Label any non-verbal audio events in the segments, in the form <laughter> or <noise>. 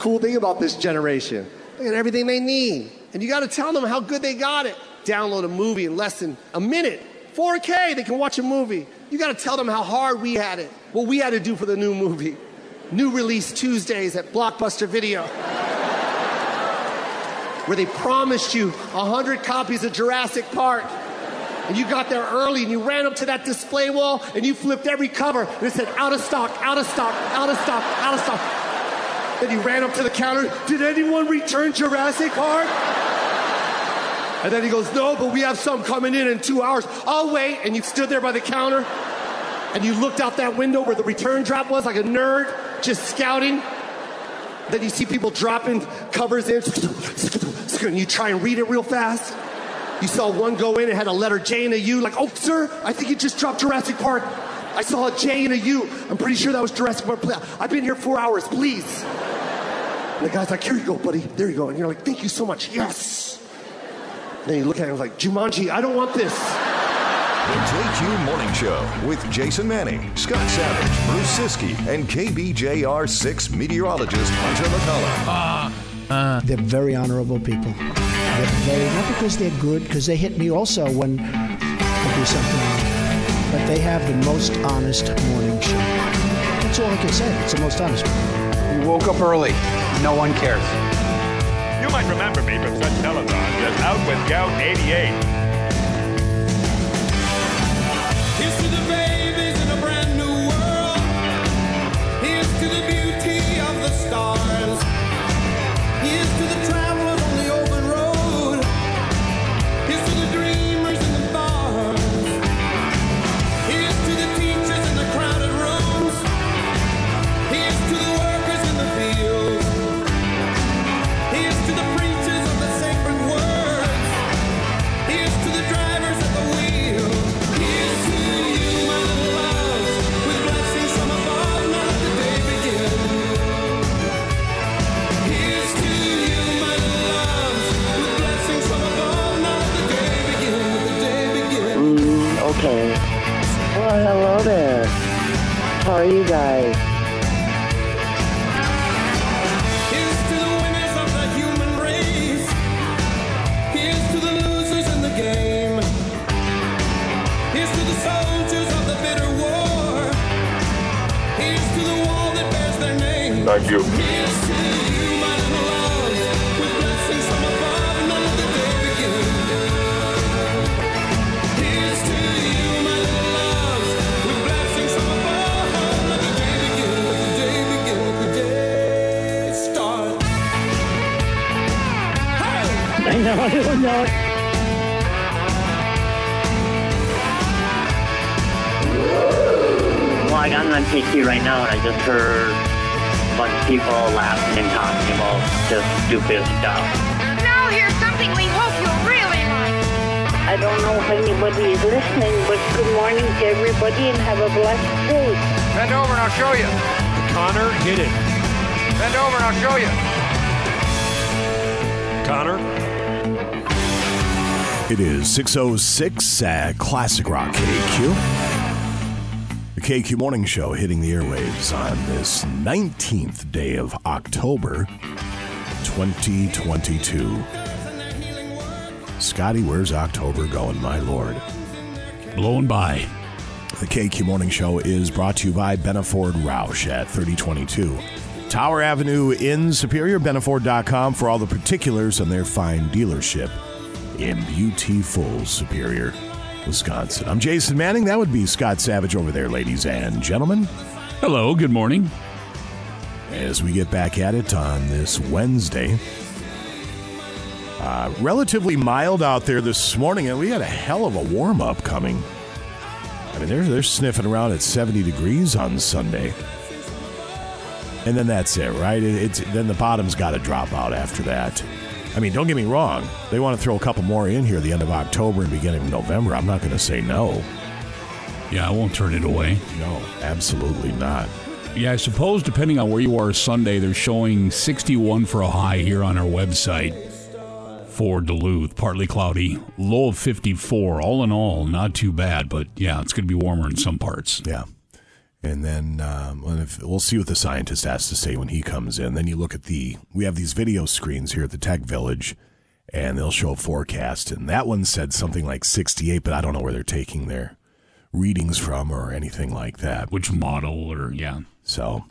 cool thing about this generation. They got everything they need. And you got to tell them how good they got it. Download a movie in less than a minute. 4K, they can watch a movie. You got to tell them how hard we had it. What we had to do for the new movie. New release Tuesdays at Blockbuster Video. <laughs> Where they promised you 100 copies of Jurassic Park. And you got there early and you ran up to that display wall and you flipped every cover and it said out of stock, out of stock, out of stock, out of stock. Then you ran up to the counter. Did anyone return Jurassic Park? And then he goes, No, but we have some coming in in two hours. I'll wait. And you stood there by the counter and you looked out that window where the return drop was like a nerd just scouting. Then you see people dropping covers in and you try and read it real fast. You saw one go in and had a letter J and a U, like, oh, sir, I think you just dropped Jurassic Park. I saw a J and a U. I'm pretty sure that was Jurassic Park. I've been here four hours, please. And the guy's like, here you go, buddy. There you go. And you're like, thank you so much. Yes. Then you look at him like, Jumanji, I don't want this. The KQ Morning Show with Jason Manning, Scott Savage, Bruce Siskey, and KBJR 6 meteorologist Hunter McCullough. Uh, uh. They're very honorable people. They're very, not because they're good, because they hit me also when I do something wrong, but they have the most honest morning show. That's all I can say. It's the most honest You woke up early. No one cares. You might remember me from such telethons as Out with Gout 88. Thank you. I don't know. Well, I got on KQ right now, and I just heard a bunch of people all laughing and talking about just stupid stuff. Now here's something we hope you'll really like. I don't know if anybody is listening, but good morning to everybody and have a blessed day. Bend over and I'll show you. Connor, hit it. Bend over and I'll show you. Connor? It is 606 at uh, Classic Rock KQ. The KQ Morning Show hitting the airwaves on this 19th day of October 2022. Scotty, where's October going, my lord? Blowing by. The KQ Morning Show is brought to you by Benaford Roush at 3022 Tower Avenue in Superior, Benaford.com for all the particulars on their fine dealership in beautiful Superior, Wisconsin. I'm Jason Manning. That would be Scott Savage over there, ladies and gentlemen. Hello, good morning. As we get back at it on this Wednesday, uh, relatively mild out there this morning, and we had a hell of a warm up coming. I mean, they're, they're sniffing around at 70 degrees on Sunday. And then that's it, right? It, it's then the bottom's got to drop out after that. I mean, don't get me wrong. They want to throw a couple more in here the end of October and beginning of November. I'm not going to say no. Yeah, I won't turn it away. No, absolutely not. Yeah, I suppose depending on where you are Sunday, they're showing 61 for a high here on our website for Duluth. Partly cloudy, low of 54. All in all, not too bad, but yeah, it's going to be warmer in some parts. Yeah. And then um, well, if, we'll see what the scientist has to say when he comes in. Then you look at the, we have these video screens here at the Tech Village, and they'll show a forecast. And that one said something like 68, but I don't know where they're taking their readings from or anything like that. Which model or, yeah. So,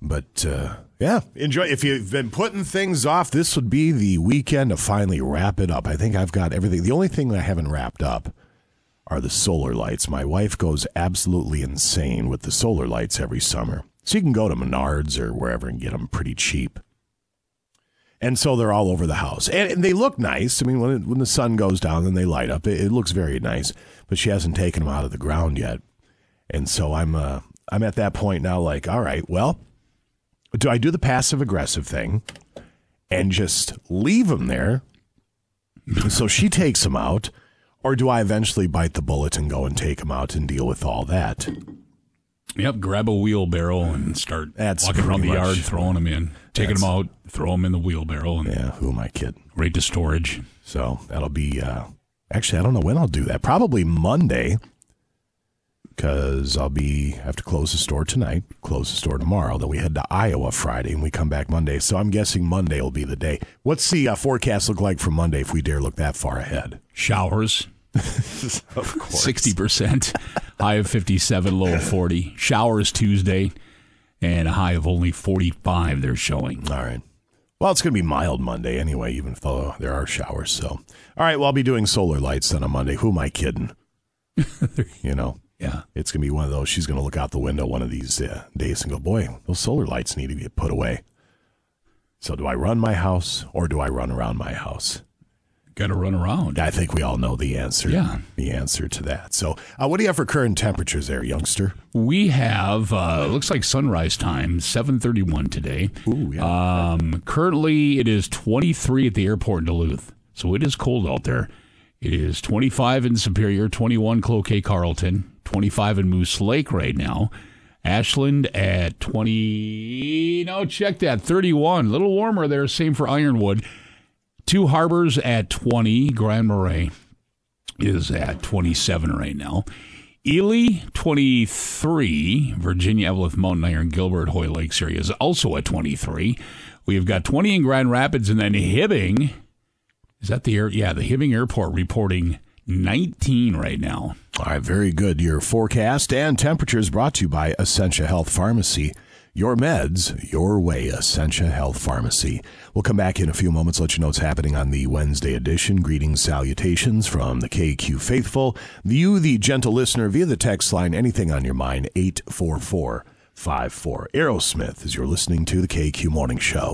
but uh, yeah, enjoy. If you've been putting things off, this would be the weekend to finally wrap it up. I think I've got everything. The only thing I haven't wrapped up are the solar lights. My wife goes absolutely insane with the solar lights every summer. So you can go to Menards or wherever and get them pretty cheap. And so they're all over the house. And, they look nice. I mean, when, it, when the sun goes down and they light up, it, it, looks very nice. But she hasn't taken them out of the ground yet. And so I'm, uh, I'm at that point now, like, all right, well, do I do the passive aggressive thing and just leave them there? so she takes them out. Or do I eventually bite the bullet and go and take them out and deal with all that? Yep, grab a wheelbarrow and start That's walking around the pretty yard, throwing them in, taking them out, throw them in the wheelbarrow, and Yeah, who am I kidding? right to storage. So that'll be, uh, actually, I don't know when I'll do that. Probably Monday because I'll be, have to close the store tonight, close the store tomorrow. Then we head to Iowa Friday and we come back Monday. So I'm guessing Monday will be the day. What's the uh, forecast look like for Monday if we dare look that far ahead? Showers, <laughs> <laughs> of course. sixty percent, high of fifty-seven, low of forty. Showers Tuesday, and a high of only forty-five. They're showing. All right. Well, it's going to be mild Monday anyway, even though there are showers. So, all right. Well, I'll be doing solar lights then on Monday. Who am I kidding? <laughs> you know, Yeah, it's going to be one of those. She's going to look out the window one of these uh, days and go, boy, those solar lights need to get put away. So, do I run my house or do I run around my house? got to run around. I think we all know the answer. Yeah. The answer to that. So, uh, what do you have for current temperatures there, youngster? We have uh, looks like sunrise time, seven thirty-one today. Ooh, yeah. Um, currently, it is 23 at the airport in Duluth, so it is cold out there. It is 25 in Superior, 21 Cloquet Carlton, 25 in Moose Lake right now. Ashland at 20. No, check that. 31. A little warmer there. Same for Ironwood. Two Harbors at 20. Grand Marais is at 27 right now. Ely, 23. Virginia, Eveleth, Mountain Iron, Gilbert, Hoyt Lakes area is also at 23. We've got 20 in Grand Rapids, and then Hibbing. Is that the air? Yeah, the Hibbing Airport reporting 19 right now. All right, very good. Your forecast and temperatures brought to you by Essentia Health Pharmacy. Your meds, your way, Essentia Health Pharmacy. We'll come back in a few moments, let you know what's happening on the Wednesday edition. Greetings, salutations from the KQ Faithful. You, the gentle listener, via the text line, anything on your mind, 844 54. Aerosmith, as you're listening to the KQ Morning Show.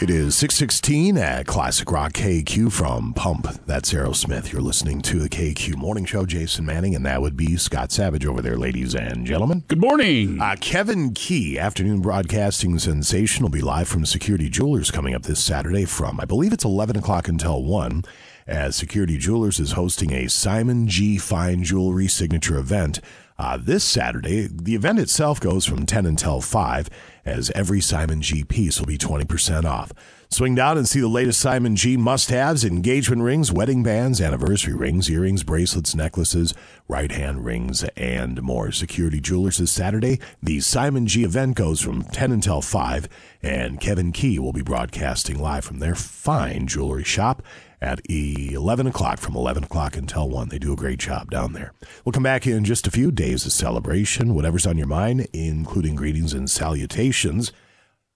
It is 616 at Classic Rock KQ from Pump. That's Aerosmith. You're listening to the KQ Morning Show. Jason Manning, and that would be Scott Savage over there, ladies and gentlemen. Good morning. Uh, Kevin Key, afternoon broadcasting sensation, will be live from Security Jewelers coming up this Saturday from, I believe it's 11 o'clock until 1, as Security Jewelers is hosting a Simon G. Fine Jewelry signature event. Uh, this Saturday, the event itself goes from 10 until 5, as every Simon G piece will be 20% off. Swing down and see the latest Simon G must haves, engagement rings, wedding bands, anniversary rings, earrings, bracelets, necklaces, right hand rings, and more. Security Jewelers this Saturday. The Simon G event goes from 10 until 5, and Kevin Key will be broadcasting live from their fine jewelry shop at 11 o'clock from 11 o'clock until 1. They do a great job down there. We'll come back in just a few days of celebration, whatever's on your mind, including greetings and salutations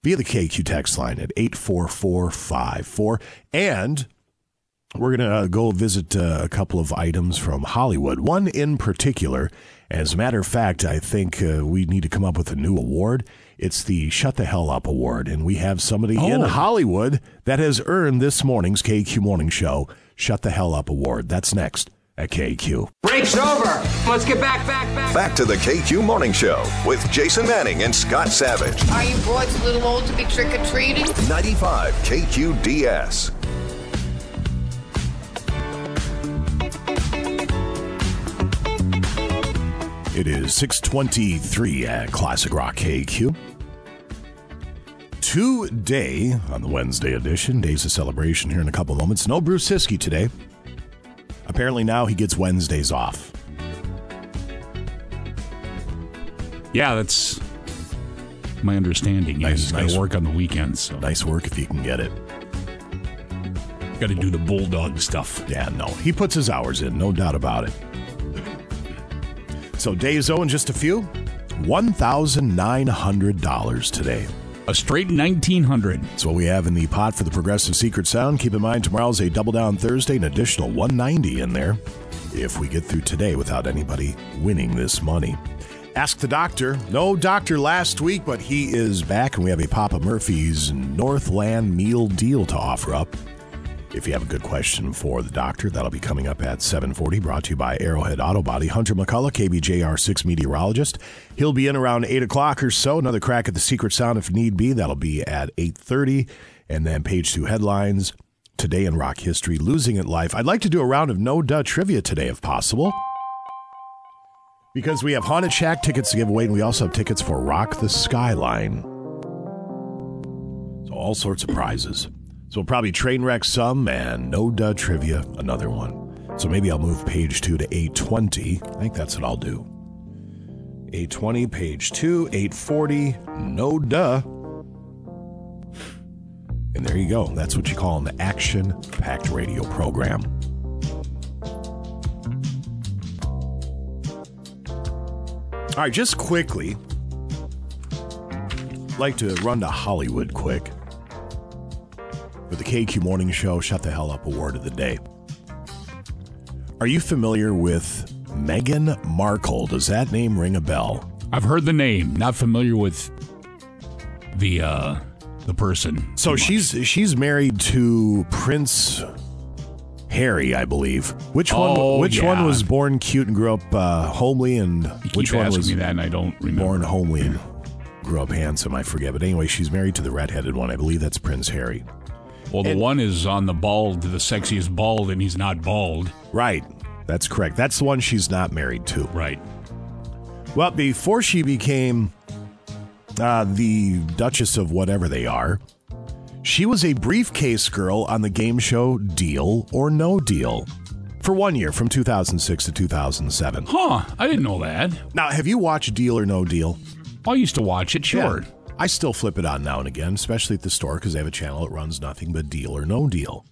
via the KQ text line at 84454. And we're going to go visit uh, a couple of items from Hollywood. One in particular, as a matter of fact, I think uh, we need to come up with a new award. It's the Shut the Hell Up Award. And we have somebody in Oh. Hollywood that has earned this morning's KQ Morning Show Shut the Hell Up Award. That's next at KQ. Break's over. Let's get back, back, back. Back to the KQ Morning Show with Jason Manning and Scott Savage. Are you boys a little old to be trick or treating? 95 KQDS. It is 623 at Classic Rock KQ. Today, on the Wednesday edition, Days of Celebration here in a couple moments. No Bruce Siskey today. Apparently now he gets Wednesdays off. Yeah, that's my understanding. Nice, he's got to work on the weekends, so Nice work if you can get it. got to do the bulldog stuff. Yeah, no. He puts his hours in, no doubt about it. So days in just a few. $1,900 today. A straight 1900. That's what we have in the pot for the Progressive Secret Sound. Keep in mind, tomorrow's a double down Thursday, an additional 190 in there if we get through today without anybody winning this money. Ask the doctor. No doctor last week, but he is back, and we have a Papa Murphy's Northland meal deal to offer up. If you have a good question for the doctor, that'll be coming up at 740, brought to you by Arrowhead Auto Body. Hunter McCullough, KBJR6 meteorologist. He'll be in around 8 o'clock or so. Another crack at the secret sound if need be. That'll be at 8.30. And then page two headlines. Today in rock history, losing at life. I'd like to do a round of no duh trivia today if possible. Because we have Haunted Shack tickets to give away, and we also have tickets for Rock the Skyline. So all sorts of prizes. So we'll probably train wreck some and no duh trivia another one. So maybe I'll move page two to 820. I think that's what I'll do. 820, page two, 840, no duh. And there you go. That's what you call an action packed radio program. All right, just quickly, like to run to Hollywood quick for the KQ Morning Show Shut the Hell Up Award of the Day. Are you familiar with Meghan Markle? Does that name ring a bell? I've heard the name, not familiar with the uh the person. So she's she's married to Prince Harry, I believe. Which one? Oh, which yeah. one was born cute and grew up uh, homely, and You which one was me that, and I don't remember. born homely and grew up handsome? I forget. But anyway, she's married to the redheaded one. I believe that's Prince Harry. Well, the And- one is on the bald, the sexiest bald, and he's not bald. Right. That's correct. That's the one she's not married to. Right. Well, before she became uh, the Duchess of whatever they are, she was a briefcase girl on the game show Deal or No Deal for one year from 2006 to 2007. Huh. I didn't know that. Now, have you watched Deal or No Deal? I used to watch it, sure. Yeah. I still flip it on now and again, especially at the store because they have a channel that runs nothing but Deal or No Deal.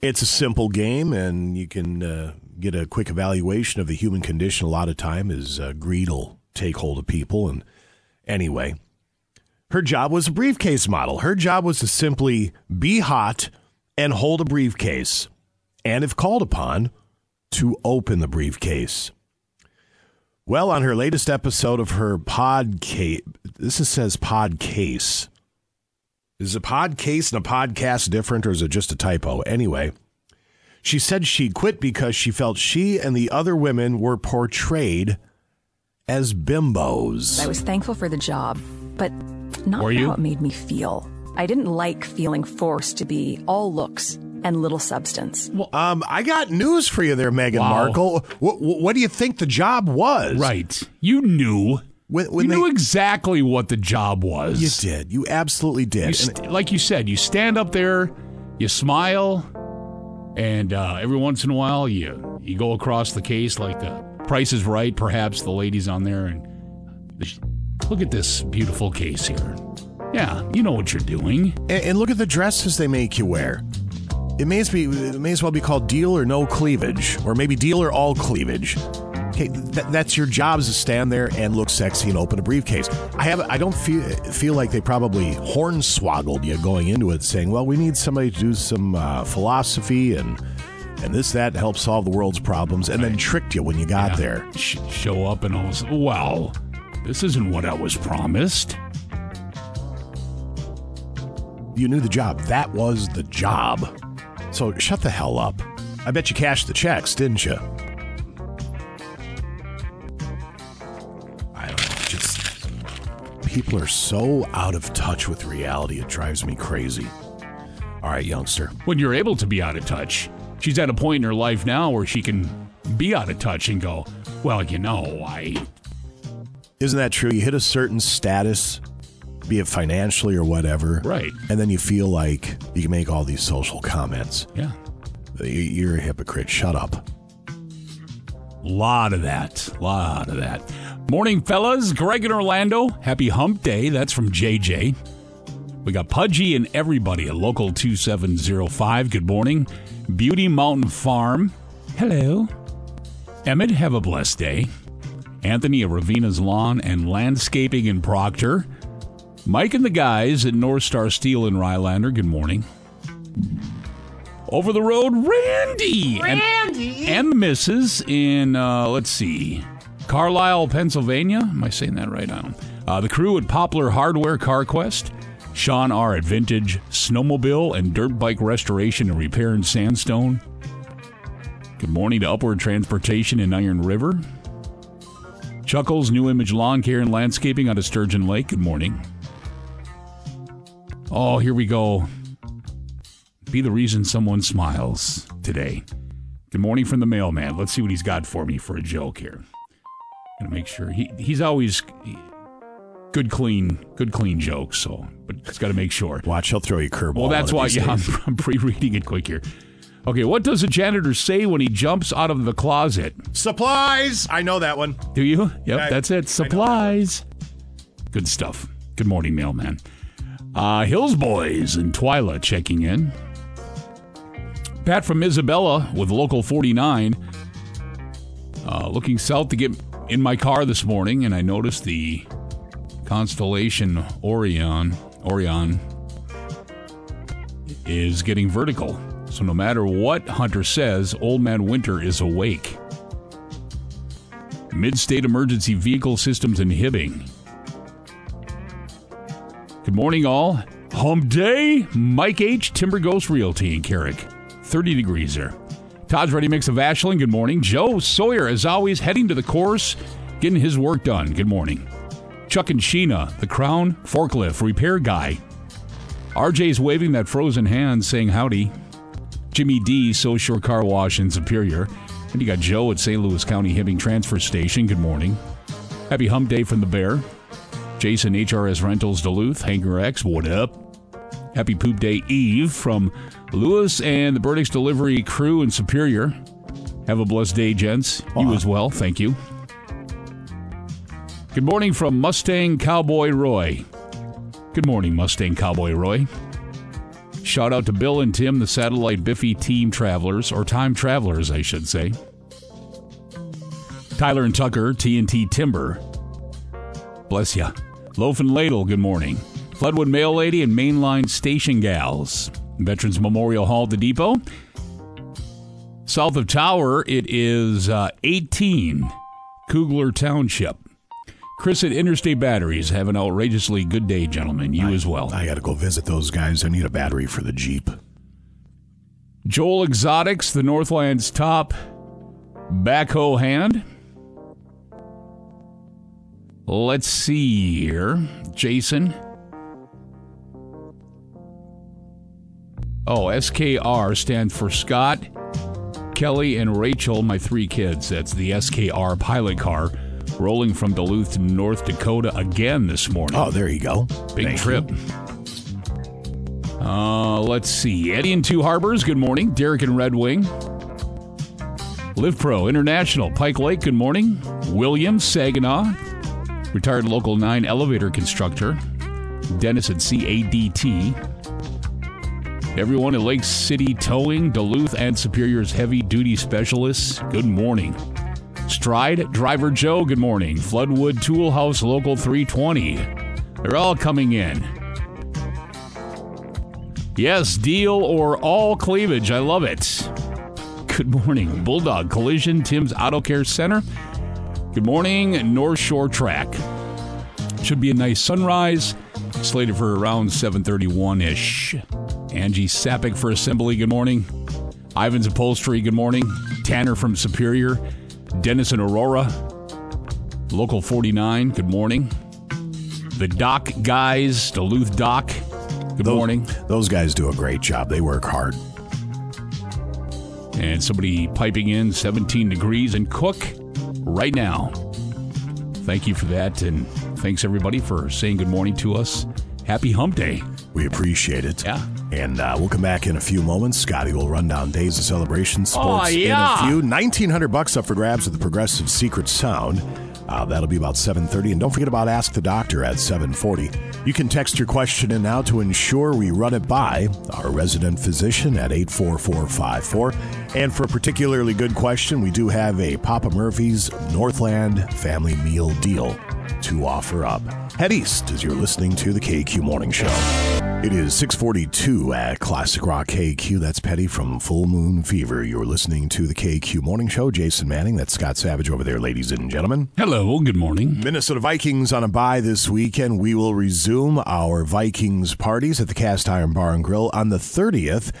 It's a simple game, and you can uh, get a quick evaluation of the human condition. A lot of time is uh, greed will take hold of people. And anyway, her job was a briefcase model. Her job was to simply be hot and hold a briefcase, and if called upon, to open the briefcase. Well, on her latest episode of her podcast, this is, says podcast. Is a pod case and a podcast different, or is it just a typo? Anyway, she said she quit because she felt she and the other women were portrayed as bimbos. I was thankful for the job, but not Were for you? how it made me feel. I didn't like feeling forced to be all looks and little substance. Well, Um, I got news for you there, Meghan Wow. Markle. What, what do you think the job was? Right. You knew. When, when you they- knew exactly what the job was. You did. You absolutely did. You And- st- like you said, you stand up there, you smile, and uh, every once in a while you you go across the case like the Price is Right. Perhaps the ladies on there and look at this beautiful case here. Yeah, you know what you're doing. And, and look at the dresses they make you wear. It may as be it may as well be called deal or no cleavage, or maybe deal or all cleavage. Okay, th- that's your job is to stand there and look sexy and open a briefcase. I have I don't feel feel like they probably hornswoggled you going into it, saying, "Well, we need somebody to do some uh, philosophy and and this that help solve the world's problems," and then tricked you when you got Yeah. there. Sh- show up and all this. Well, this isn't what I was promised. You knew the job. That was the job. So shut the hell up. I bet you cashed the checks, didn't you? People are so out of touch with reality. It drives me crazy. All right, youngster. When you're able to be out of touch, she's at a point in her life now where she can be out of touch and go, well, you know, I Isn't that true? You hit a certain status, be it financially or whatever. Right. And then you feel like you can make all these social comments. Yeah. You- You're a hypocrite. Shut up. Lot of that. Lot of that. Morning, fellas. Greg in Orlando. Happy hump day. That's from JJ. We got Pudgy and everybody at Local 2705. Good morning. Beauty Mountain Farm. Hello. Emmett, have a blessed day. Anthony at Ravina's Lawn and Landscaping in Proctor. Mike and the guys at North Star Steel in Rylander. Good morning. Over the road, Randy. Randy. And, and the missus in, uh, let's see, Carlisle, Pennsylvania. Am I saying that right? I don't. Uh, the crew at Poplar Hardware CarQuest. Sean R. at Vintage Snowmobile and Dirt Bike Restoration and Repair in Sandstone. Good morning to Upward Transportation in Iron River. Chuckles New Image Lawn Care and Landscaping out of Sturgeon Lake. Good morning. Oh, here we go. Be the reason someone smiles today. Good morning from the mailman. Let's see what he's got for me for a joke here. Gonna make sure he he's always good clean good clean jokes. So, but it's got to make sure. Watch, he'll throw you a curveball. Well, that's why. of Yeah, I'm. <laughs> I'm pre-reading it quick here. Okay, what does a janitor say when he jumps out of the closet? Supplies. I know that one. Do you? Yep, I- that's it. Supplies. Good stuff. Good morning, mailman. Uh, Hills Boys and Twyla checking in. Pat from Isabella with Local 49. Uh, looking south to get in my car this morning, and I noticed the constellation Orion. Orion is getting vertical. So no matter what Hunter says, Old Man Winter is awake. Mid State Emergency Vehicle Systems in Hibbing. Good morning, all. Home day. Mike H. Timber Ghost Realty in Carrick. 30 degrees there. Todd's Ready Mix of Ashland. Good morning. Joe Sawyer, as always, heading to the course, getting his work done. Good morning. Chuck and Sheena, the Crown Forklift Repair Guy. RJ's waving that frozen hand saying howdy. Jimmy D, So Shore Car Wash in Superior. And you got Joe at St. Louis County Hibbing Transfer Station. Good morning. Happy hump day from the Bear. Jason HRS Rentals Duluth. Hanger X, what up? Happy poop day Eve from Lewis and the Burdick's Delivery crew in Superior. Have a blessed day, gents. You as well. Thank you. Good morning from Mustang Cowboy Roy. Good morning, Mustang Cowboy Roy. Shout out to Bill and Tim, the Satellite Biffy team travelers, or time travelers, I should say. Tyler and Tucker, TNT Timber. Bless ya. Loaf and Ladle, good morning. Floodwood Mail Lady and Mainline Station Gals. Veterans Memorial Hall, the Depot. South of Tower, it is uh, 18, Kugler Township. Chris at Interstate Batteries, have an outrageously good day, gentlemen. You as well. I got to go visit those guys. I need a battery for the Jeep. Joel Exotics, the Northland's top backhoe hand. Let's see here. Jason. Oh, SKR stands for Scott, Kelly, and Rachel, my three kids. That's the SKR pilot car rolling from Duluth to North Dakota again this morning. Oh, there you go. Big Thank trip. Uh, let's see. Eddie and Two Harbors, good morning. Derek and Red Wing. Live Pro International, Pike Lake, good morning. William, Saginaw. Retired Local 9 elevator constructor. Dennis at CADT. Everyone at Lake City Towing, Duluth, and Superior's heavy duty specialists, good morning. Stride Driver Joe, good morning. Floodwood Tool House Local 320. They're all coming in. Yes, deal or all cleavage. I love it. Good morning. Bulldog Collision, Tim's Auto Care Center. Good morning, North Shore Track. Should be a nice sunrise. Slated for around 7:31 ish. Angie Sapik for assembly. Good morning. Ivan's Upholstery. Good morning. Tanner from Superior. Dennis and Aurora. Local 49. Good morning. The Dock guys. Duluth Dock. Good Those- morning. Those guys do a great job. They work hard. And somebody piping in 17 degrees and cook right now. Thank you for that. And thanks everybody for saying good morning to us. Happy hump day. We appreciate it. Yeah. And uh, we'll come back in a few moments. Scotty will run down days of celebration sports Oh, yeah. in a few. 1900 bucks up for grabs at the Progressive Secret Sound. Uh, that'll be about 7.30. And don't forget about Ask the Doctor at 7.40. You can text your question in now to ensure we run it by our resident physician at 84454. And for a particularly good question, we do have a Papa Murphy's Northland Family Meal Deal to offer up. Head east as you're listening to the KQ Morning Show. It is 642 at Classic Rock KQ. That's Petty from Full Moon Fever. You're listening to the KQ Morning Show. Jason Manning, that's Scott Savage over there, ladies and gentlemen. Hello, good morning. Minnesota Vikings on a bye this weekend. We will resume our Vikings parties at the Cast Iron Bar and Grill on the 30th.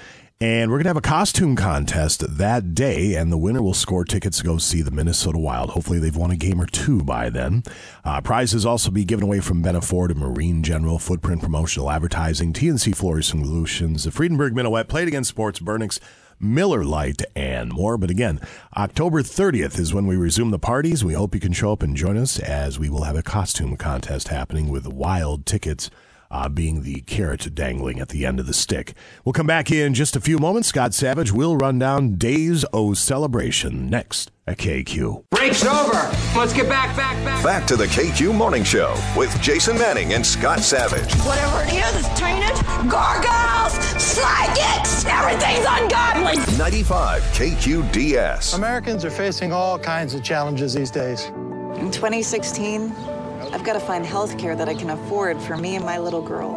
And we're going to have a costume contest that day, and the winner will score tickets to go see the Minnesota Wild. Hopefully, they've won a game or two by then. Uh, prizes also be given away from Benna Ford and Marine General, Footprint Promotional Advertising, TNC Flooring Solutions, the Friedenberg Minuet, Play It Again Sports, Burnix, Miller Lite, and more. But again, October 30th is when we resume the parties. We hope you can show up and join us as we will have a costume contest happening with wild tickets uh, being the carrot dangling at the end of the stick. We'll come back in just a few moments. Scott Savage will run down Days O Celebration next at KQ. Break's over. Let's get back, back, back. Back to the KQ Morning Show with Jason Manning and Scott Savage. Whatever it is, it's tainted. Gargoyles, psychics, everything's ungodly. 95 KQDS. Americans are facing all kinds of challenges these days. In 2016, I've got to find health care that I can afford for me and my little girl.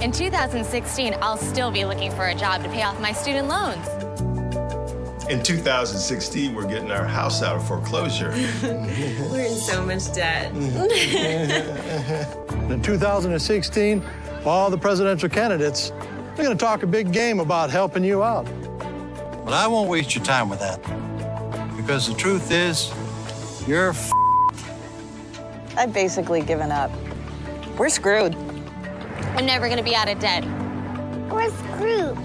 In 2016, I'll still be looking for a job to pay off my student loans. In 2016, we're getting our house out of foreclosure. <laughs> we're in so much debt. <laughs> in 2016, all the presidential candidates, they're going to talk a big game about helping you out. But I won't waste your time with that. Because the truth is, you're f- I've basically given up. We're screwed. I'm never going to be out of debt. We're screwed.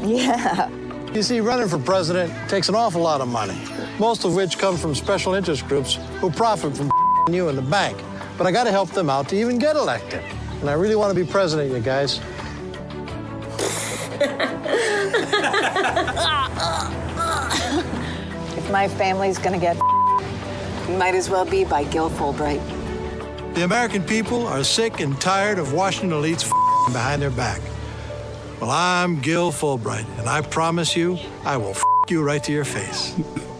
Yeah. You see, running for president takes an awful lot of money, most of which come from special interest groups who profit from <laughs> you in the bank. But I got to help them out to even get elected. And I really want to be president, you guys. if my family's going to get <laughs> might as well be by Gil Fulbright. The American people are sick and tired of Washington elites behind their back. Well, I'm Gil Fulbright, and I promise you, I will you right to your face. <laughs>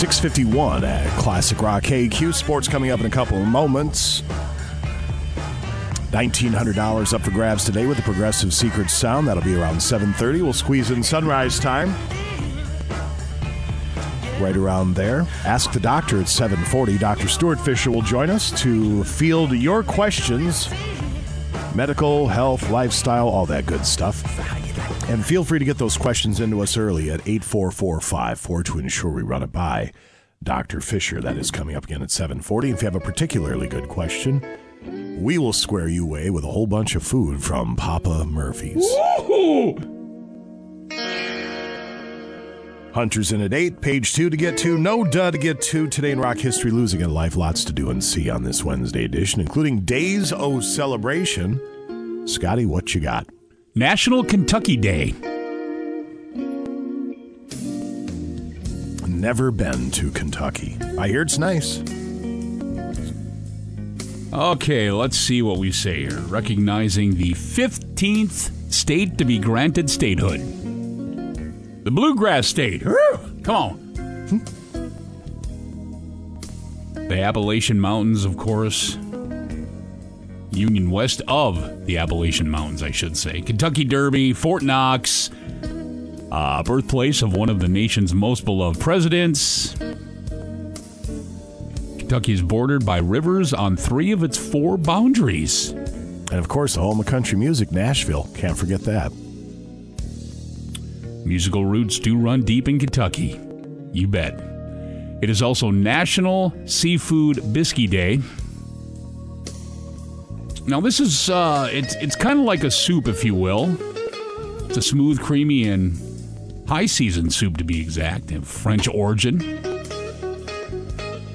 651 at Classic Rock KQ. Sports coming up in a couple of moments. $1,900 up for grabs today with the Progressive Secret Sound. That'll be around 7.30. We'll squeeze in sunrise time. Right around there. Ask the doctor at 7.40. Dr. Stuart Fisher will join us to field your questions. Medical, health, lifestyle, all that good stuff. And feel free to get those questions into us early at 84454 to ensure we run it by Dr. Fisher. That is coming up again at 740. If you have a particularly good question, we will square you away with a whole bunch of food from Papa Murphy's. Hunters in at 8, page 2 to get to, no duh to get to. Today in rock history, losing in life, lots to do and see on this Wednesday edition, including Days O Celebration. Scotty, what you got? National Kentucky Day. Never been to Kentucky. I hear it's nice. Okay, let's see what we say here. Recognizing the 15th state to be granted statehood. The Bluegrass State. Come on. Hmm. The Appalachian Mountains, of course. Union west of the Appalachian Mountains, I should say. Kentucky Derby, Fort Knox, uh, birthplace of one of the nation's most beloved presidents. Kentucky is bordered by rivers on three of its four boundaries. And of course, the home of country music, Nashville. Can't forget that. Musical roots do run deep in Kentucky. You bet. It is also National Seafood Biscuit Day. Now this is uh, it's it's kind of like a soup, if you will. It's a smooth, creamy, and high season soup to be exact, of French origin.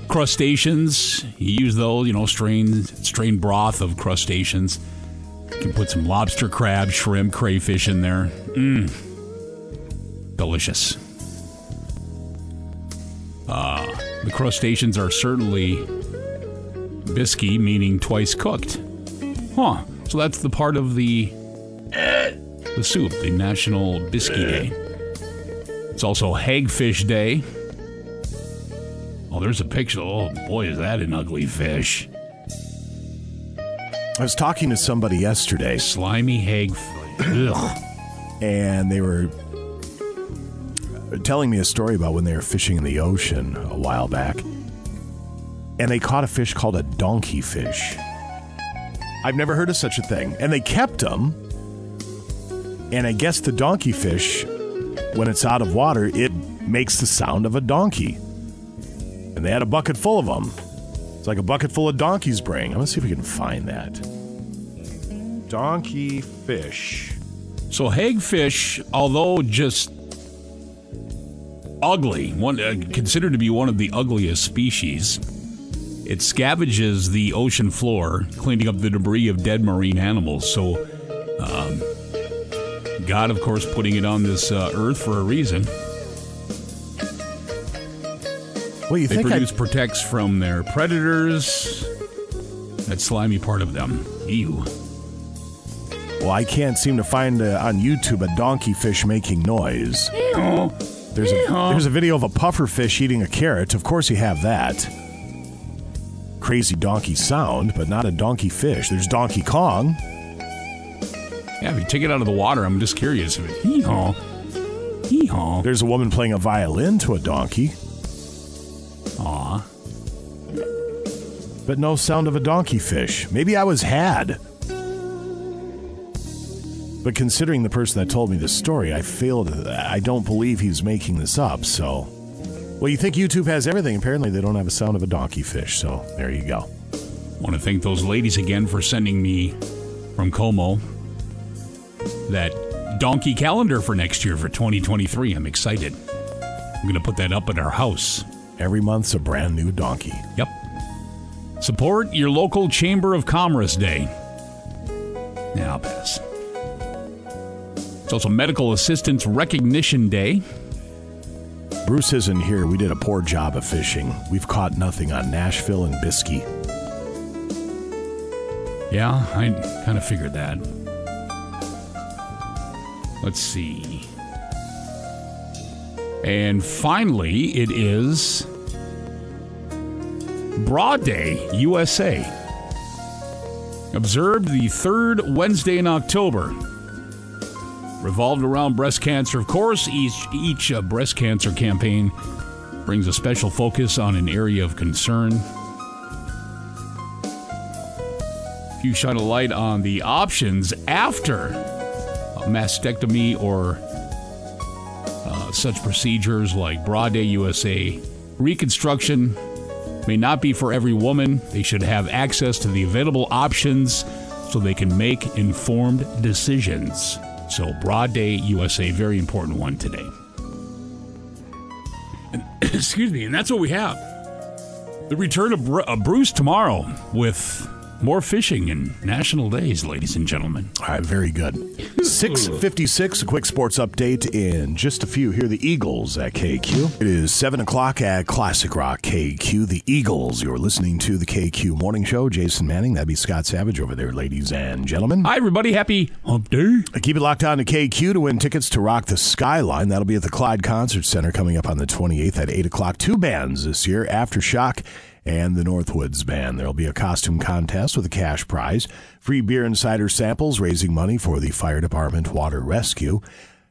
Crustaceans, you use those, you know, strained strained broth of crustaceans. You can put some lobster, crab, shrimp, crayfish in there. Mmm. Delicious. Uh, the crustaceans are certainly bisky, meaning twice cooked. Huh. So that's the part of the the soup, the National Bisky Day. It's also Hagfish Day. Oh, there's a picture. Oh boy, is that an ugly fish. I was talking to somebody yesterday. Slimy hag. Ugh. And they were telling me a story about when they were fishing in the ocean a while back. And they caught a fish called a donkey fish. I've never heard of such a thing. And they kept them. And I guess the donkey fish, when it's out of water, it makes the sound of a donkey. And they had a bucket full of them. It's like a bucket full of donkey's brain. I'm going to see if we can find that. Donkey fish. So hagfish, although just ugly, one uh, considered to be one of the ugliest species, it scavenges the ocean floor, cleaning up the debris of dead marine animals. So, um, God, of course, putting it on this uh, earth for a reason. Well, you they think produce I- protects from their predators. That slimy part of them. Ew. Well, I can't seem to find uh, on YouTube a donkey fish making noise. Ew. There's a, there's a video of a puffer fish eating a carrot. Of course, you have that. Crazy donkey sound, but not a donkey fish. There's Donkey Kong. Yeah, if you take it out of the water, I'm just curious. If it, hee-haw. Hee-haw. There's a woman playing a violin to a donkey. Aw. But no sound of a donkey fish. Maybe I was had. But considering the person that told me this story, I failed. I don't believe he's making this up. So, well, you think YouTube has everything? Apparently, they don't have a sound of a donkey fish. So there you go. Want to thank those ladies again for sending me from Como that donkey calendar for next year for 2023. I'm excited. I'm going to put that up at our house. Every month's a brand new donkey. Yep. Support your local Chamber of Commerce Day. Yeah, I'll pass. It's also Medical Assistance Recognition Day. Bruce isn't here. We did a poor job of fishing. We've caught nothing on Nashville and Bisky. Yeah, I kind of figured that. Let's see. And finally, it is BRA Day, USA. Observed the third Wednesday in October. Revolved around breast cancer, of course. Each each uh, breast cancer campaign brings a special focus on an area of concern. If you shine a light on the options after a mastectomy or uh, such procedures like BRA Day USA, reconstruction may not be for every woman. They should have access to the available options so they can make informed decisions. So, BRA Day USA, very important one today. And, <clears throat> excuse me, and that's what we have. The return of, of Bruce tomorrow with more fishing and national days, ladies and gentlemen. All right, very good. 656, a quick sports update in just a few. Here, the Eagles at KQ. It is 7 o'clock at Classic Rock KQ. The Eagles, you're listening to the KQ Morning Show. Jason Manning, that'd be Scott Savage over there, ladies and gentlemen. Hi, everybody. Happy Hump Day. Keep it locked on to KQ to win tickets to Rock the Skyline. That'll be at the Clyde Concert Center coming up on the 28th at 8 o'clock. Two bands this year Aftershock and the Northwoods Band. There'll be a costume contest with a cash prize, free beer and cider samples, raising money for the Fire Department Water Rescue.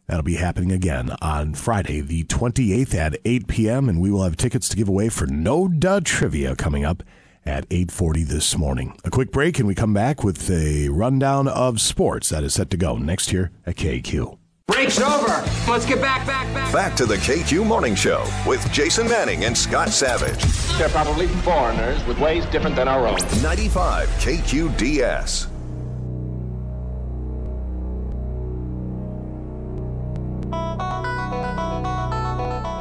That'll be happening again on Friday, the 28th at 8 p.m., and we will have tickets to give away for No Duh Trivia coming up at 8.40 this morning. A quick break, and we come back with a rundown of sports that is set to go next here at KQ. Break's over. Let's get back, back, back. Back to the KQ Morning Show with Jason Manning and Scott Savage. They're probably foreigners with ways different than our own. 95 KQDS.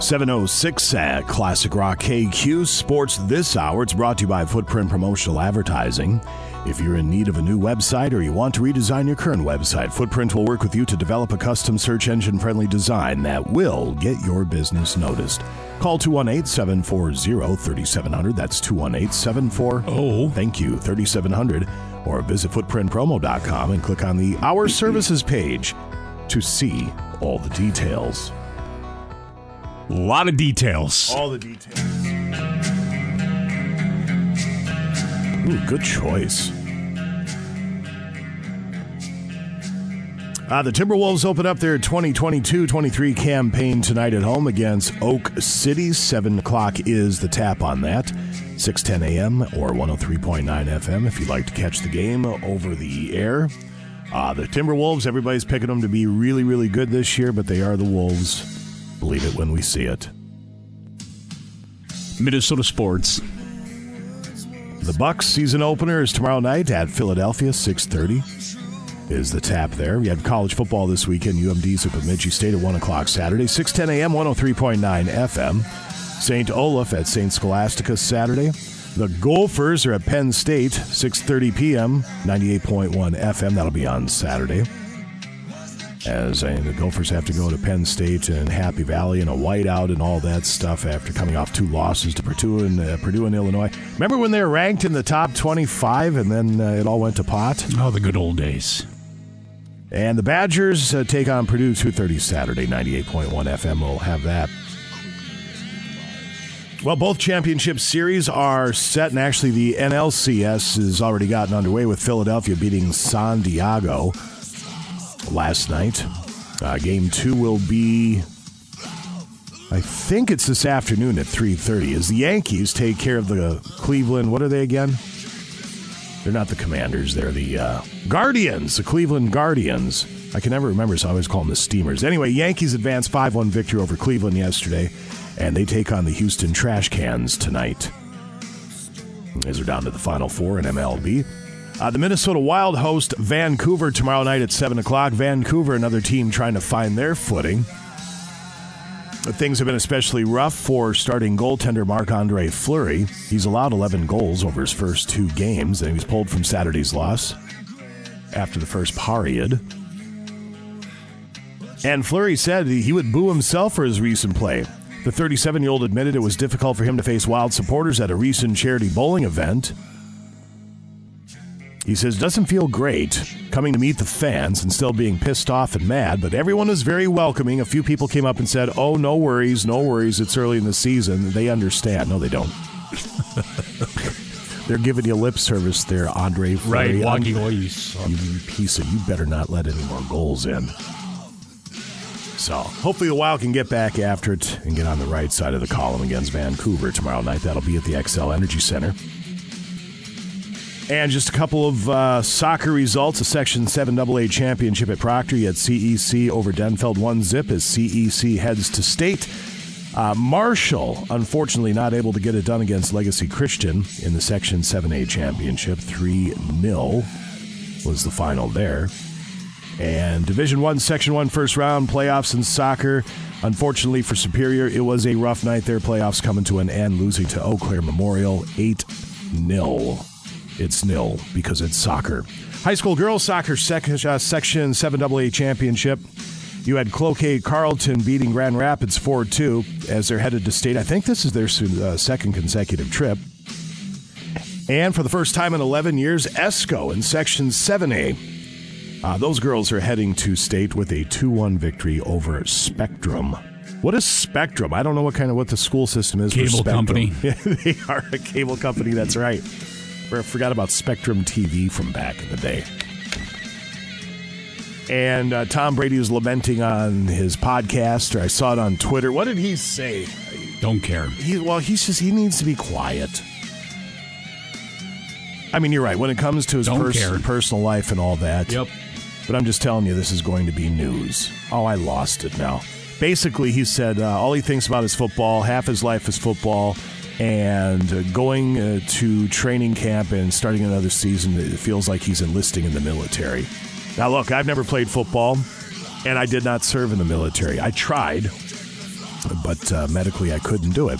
706 at Classic Rock KQ Sports this hour. It's brought to you by Footprint Promotional Advertising. If you're in need of a new website or you want to redesign your current website, Footprint will work with you to develop a custom search engine friendly design that will get your business noticed. Call 218 740 3700. That's 218 740. Oh. Thank you, 3700. Or visit footprintpromo.com and click on the Our Services page to see all the details. A lot of details. All the details. Ooh, good choice. Uh, the Timberwolves open up their 2022-23 campaign tonight at home against Oak City. 7 o'clock is the tap on that. 6.10 a.m. or 103.9 FM if you'd like to catch the game over the air. Uh, the Timberwolves, everybody's picking them to be really, really good this year, but they are the Wolves. Believe it when we see it. Minnesota sports. The Bucks season opener is tomorrow night at Philadelphia, 6.30 is the tap there. We had college football this weekend. UMD's at Bemidji State at 1 o'clock Saturday. 6.10 a.m., 103.9 FM. St. Olaf at St. Scholastica Saturday. The Gophers are at Penn State, 6.30 p.m., 98.1 FM. That'll be on Saturday. As uh, the Gophers have to go to Penn State and Happy Valley and a whiteout and all that stuff after coming off two losses to Purdue and uh, Purdue and Illinois. Remember when they were ranked in the top 25 and then uh, it all went to pot? Oh, the good old days. And the Badgers uh, take on Purdue 2:30 Saturday, 98.1 FM. We'll have that. Well, both championship series are set, and actually the NLCS has already gotten underway with Philadelphia beating San Diego last night. Uh, game two will be, I think it's this afternoon at 3:30. As the Yankees take care of the Cleveland, what are they again? They're not the Commanders. They're the uh, Guardians, the Cleveland Guardians. I can never remember, so I always call them the Steamers. Anyway, Yankees advance 5 1 victory over Cleveland yesterday, and they take on the Houston Trash Cans tonight. As they're down to the Final Four in MLB. Uh, the Minnesota Wild host Vancouver tomorrow night at 7 o'clock. Vancouver, another team trying to find their footing. Things have been especially rough for starting goaltender Marc Andre Fleury. He's allowed 11 goals over his first two games, and he was pulled from Saturday's loss after the first period. And Fleury said he would boo himself for his recent play. The 37 year old admitted it was difficult for him to face Wild supporters at a recent charity bowling event. He says, doesn't feel great coming to meet the fans and still being pissed off and mad, but everyone is very welcoming. A few people came up and said, oh, no worries, no worries. It's early in the season. They understand. No, they don't. <laughs> They're giving you lip service there, Andre. Right, walking away, you You piece of, you better not let any more goals in. So hopefully the Wild can get back after it and get on the right side of the column against Vancouver tomorrow night. That'll be at the Xcel Energy Center. And just a couple of uh, soccer results. A Section 7 AA championship at Proctor. You had CEC over Denfeld 1 zip as CEC heads to state. Uh, Marshall, unfortunately, not able to get it done against Legacy Christian in the Section 7A championship. 3 0 was the final there. And Division 1, Section 1 first round playoffs in soccer. Unfortunately for Superior, it was a rough night there. Playoffs coming to an end, losing to Eau Claire Memorial 8 0. It's nil because it's soccer. High school girls soccer sec- uh, section 7AA championship. You had Cloquet Carlton beating Grand Rapids 4 2 as they're headed to state. I think this is their uh, second consecutive trip. And for the first time in 11 years, Esko in section 7A. Uh, those girls are heading to state with a 2 1 victory over Spectrum. What is Spectrum? I don't know what kind of what the school system is. Cable company. <laughs> They are a cable company. That's right. I forgot about Spectrum TV from back in the day. And uh, Tom Brady was lamenting on his podcast, or I saw it on Twitter. What did he say? Don't care. He, well, he's just he needs to be quiet. I mean, you're right. When it comes to his pers- personal life and all that. Yep. But I'm just telling you, this is going to be news. Oh, I lost it now. Basically, he said uh, all he thinks about is football. Half his life is football. And uh, going uh, to training camp and starting another season, it feels like he's enlisting in the military. Now, look, I've never played football, and I did not serve in the military. I tried. but uh, medically I couldn't do it.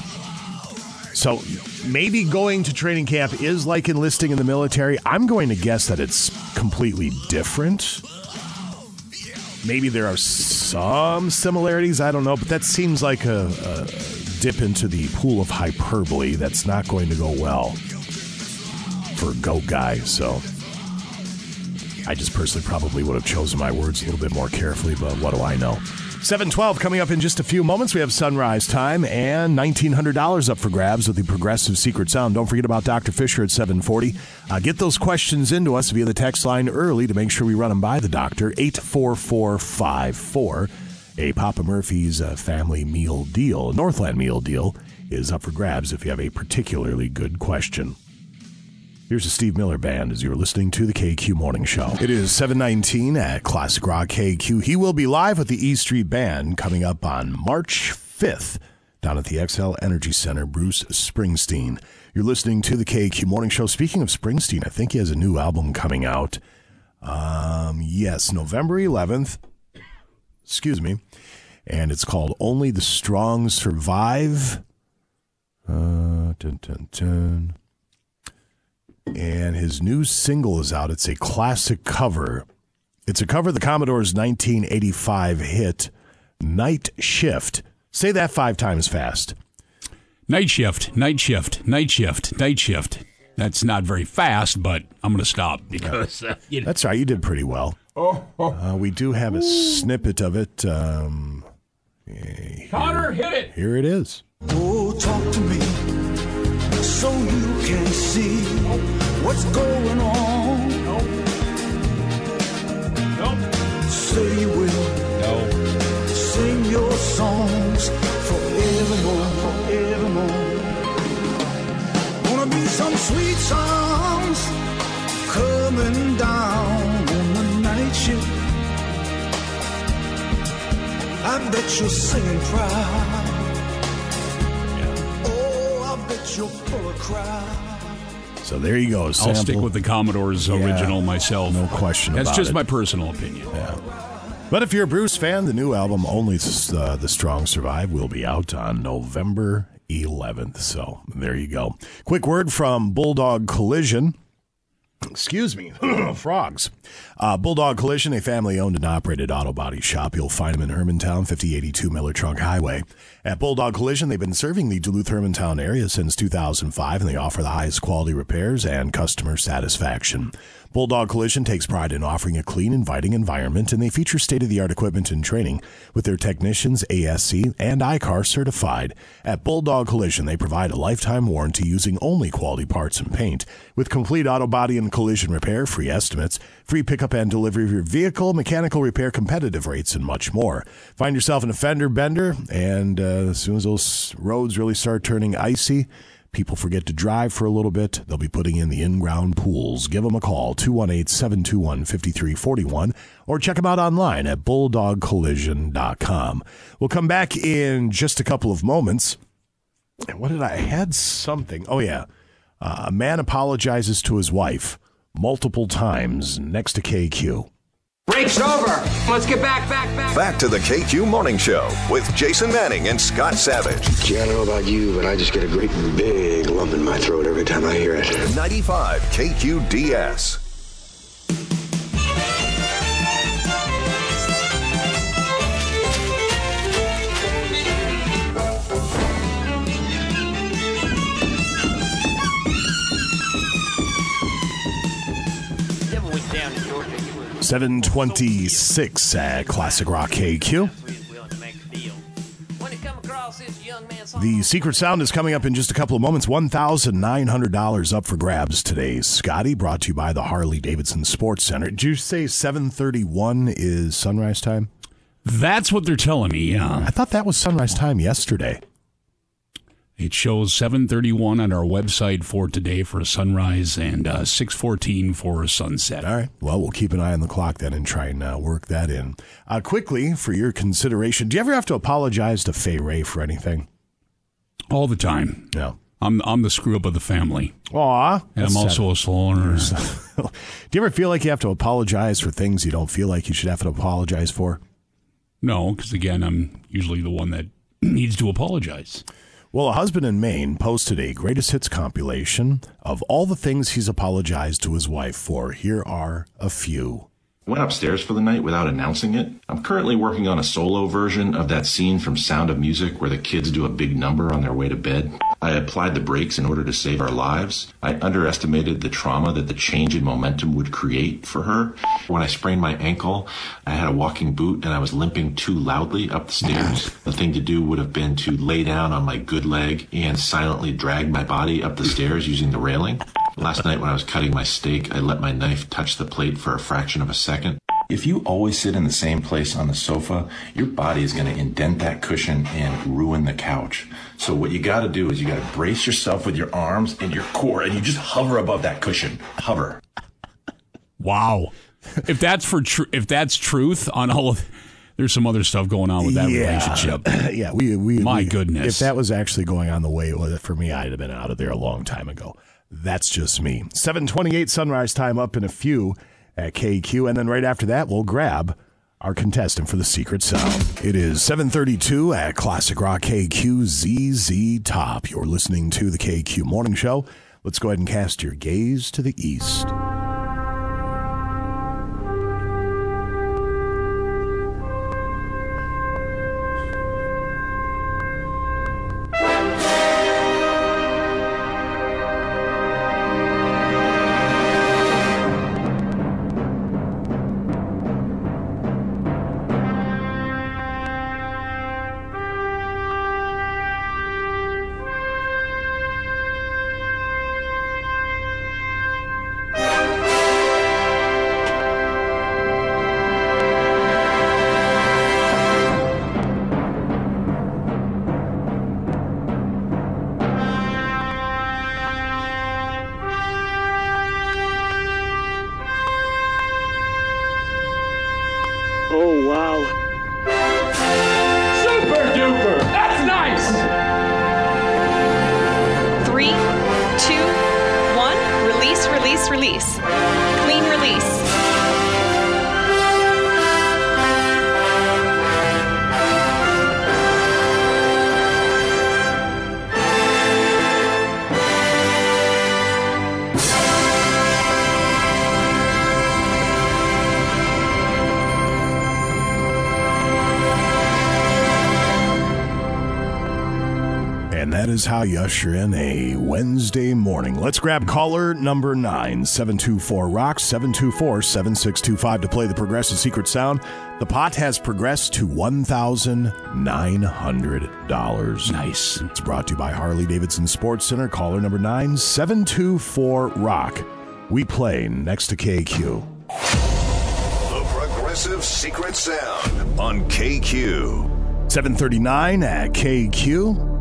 So maybe going to training camp is like enlisting in the military. I'm going to guess that it's completely different. Maybe there are some similarities. I don't know, but that seems like a, a dip into the pool of hyperbole that's not going to go well for go guy. So I just personally probably would have chosen my words a little bit more carefully, but what do I know? 712 coming up in just a few moments. We have sunrise time and $1,900 up for grabs with the Progressive Secret Sound. Don't forget about Dr. Fisher at 740. Uh, get those questions into us via the text line early to make sure we run them by the doctor. 84454. A Papa Murphy's uh, family meal deal, Northland meal deal, is up for grabs if you have a particularly good question. Here's a Steve Miller Band as you're listening to the KQ Morning Show. It is 719 at Classic Rock KQ. He will be live with the E Street Band coming up on March 5th down at the Xcel Energy Center, Bruce Springsteen. You're listening to the KQ Morning Show. Speaking of Springsteen, I think he has a new album coming out. Um, yes, November 11th. Excuse me. And it's called Only the Strong Survive. Uh, dun, dun, dun and his new single is out. It's a classic cover. It's a cover of the Commodore's 1985 hit, Night Shift. Say that five times fast. Night shift, night shift, night shift, night shift. That's not very fast, but I'm going to stop because uh, you know. That's right. You did pretty well. Oh, Uh, we do have a snippet of it. Um, Connor, hit it. here it is. Oh, talk to me so you can see what's going on. Nope. Nope. Say you will. No. Sing your songs forevermore, forevermore. Gonna be some sweet songs coming down on the night shift. I bet you're singing proud. Oh, I bet you're full of crowd. So there you go. I'll stick with the Commodore's Yeah, original myself. No question That's just it. my personal opinion. Yeah. But if you're a Bruce fan, the new album Only uh, the Strong Survive will be out on November 11th. So there you go. Quick word from Bulldog Collision. Excuse me, <clears throat> frogs. Uh, Bulldog Collision, a family owned and operated auto body shop. You'll find them in Hermantown, 5082 Miller Trunk Highway. At Bulldog Collision, they've been serving the Duluth Hermantown area since 2005, and they offer the highest quality repairs and customer satisfaction. Bulldog Collision takes pride in offering a clean, inviting environment, and they feature state of the art equipment and training with their technicians ASC and ICAR certified. At Bulldog Collision, they provide a lifetime warranty using only quality parts and paint with complete auto body and collision repair, free estimates, free pickup and delivery of your vehicle, mechanical repair, competitive rates, and much more. Find yourself in a fender bender, and uh, as soon as those roads really start turning icy, people forget to drive for a little bit, they'll be putting in the in ground pools. Give them a call, 218 721 5341, or check them out online at bulldogcollision.com. We'll come back in just a couple of moments. And What did I, I had something? Oh, yeah. Uh, a man apologizes to his wife multiple times next to KQ. Break's over. Let's get back, back, back. Back to the KQ Morning Show with Jason Manning and Scott Savage. Gee, I don't know about you, but I just get a great big lump in my throat every time I hear it. 95 KQDS. 726 at Classic Rock KQ. when it come across this young man. The secret sound is coming up in just a couple of moments. $1,900 up for grabs today. Scotty, brought to you by the Harley Davidson Sports Center. Did you say 731 is sunrise time? That's what they're telling me, yeah. I thought that was sunrise time yesterday. It shows 7:31 on our website for today for a sunrise and uh, 6:14 for a sunset. All right. Well, we'll keep an eye on the clock then and try and uh, work that in. Uh, quickly, for your consideration, do you ever have to apologize to Fay Ray for anything? All the time. No. I'm I'm the screw up of the family. Aw. And I'm also a slow learner. <laughs> Do you ever feel like you have to apologize for things you don't feel like you should have to apologize for? No, because again, I'm usually the one that <clears throat> needs to apologize. Well, a husband in Maine posted a greatest hits compilation of all the things he's apologized to his wife for. Here are a few. Went upstairs for the night without announcing it. I'm currently working on a solo version of that scene from Sound of Music where the kids do a big number on their way to bed. I applied the brakes in order to save our lives. I underestimated the trauma that the change in momentum would create for her. When I sprained my ankle, I had a walking boot and I was limping too loudly up the stairs. <laughs> The thing to do would have been to lay down on my good leg and silently drag my body up the stairs using the railing. Last night when I was cutting my steak, I let my knife touch the plate for a fraction of a second. If you always sit in the same place on the sofa, your body is going to indent that cushion and ruin the couch. So what you got to do is you got to brace yourself with your arms and your core and you just hover above that cushion. Hover. Wow. if that's for tr- if that's truth on all of there's some other stuff going on with that Yeah. relationship. <clears throat> yeah, we, we My we- goodness. If that was actually going on the way it was for me, I'd have been out of there a long time ago. That's just me. 728 sunrise time up in a few at KQ. And then right after that, we'll grab our contestant for the secret sound. It is 732 at Classic Rock KQ ZZ Top. You're listening to the KQ Morning Show. Let's go ahead and cast your gaze to the east. Release. Clean release. Is how you usher in a Wednesday morning. Let's grab caller number nine, 724 Rock, 724 7625 to play the Progressive Secret Sound. The pot has progressed to $1,900. Nice. It's brought to you by Harley Davidson Sports Center. Caller number nine, 724 Rock. We play next to KQ. The Progressive Secret Sound on KQ. 739 at KQ.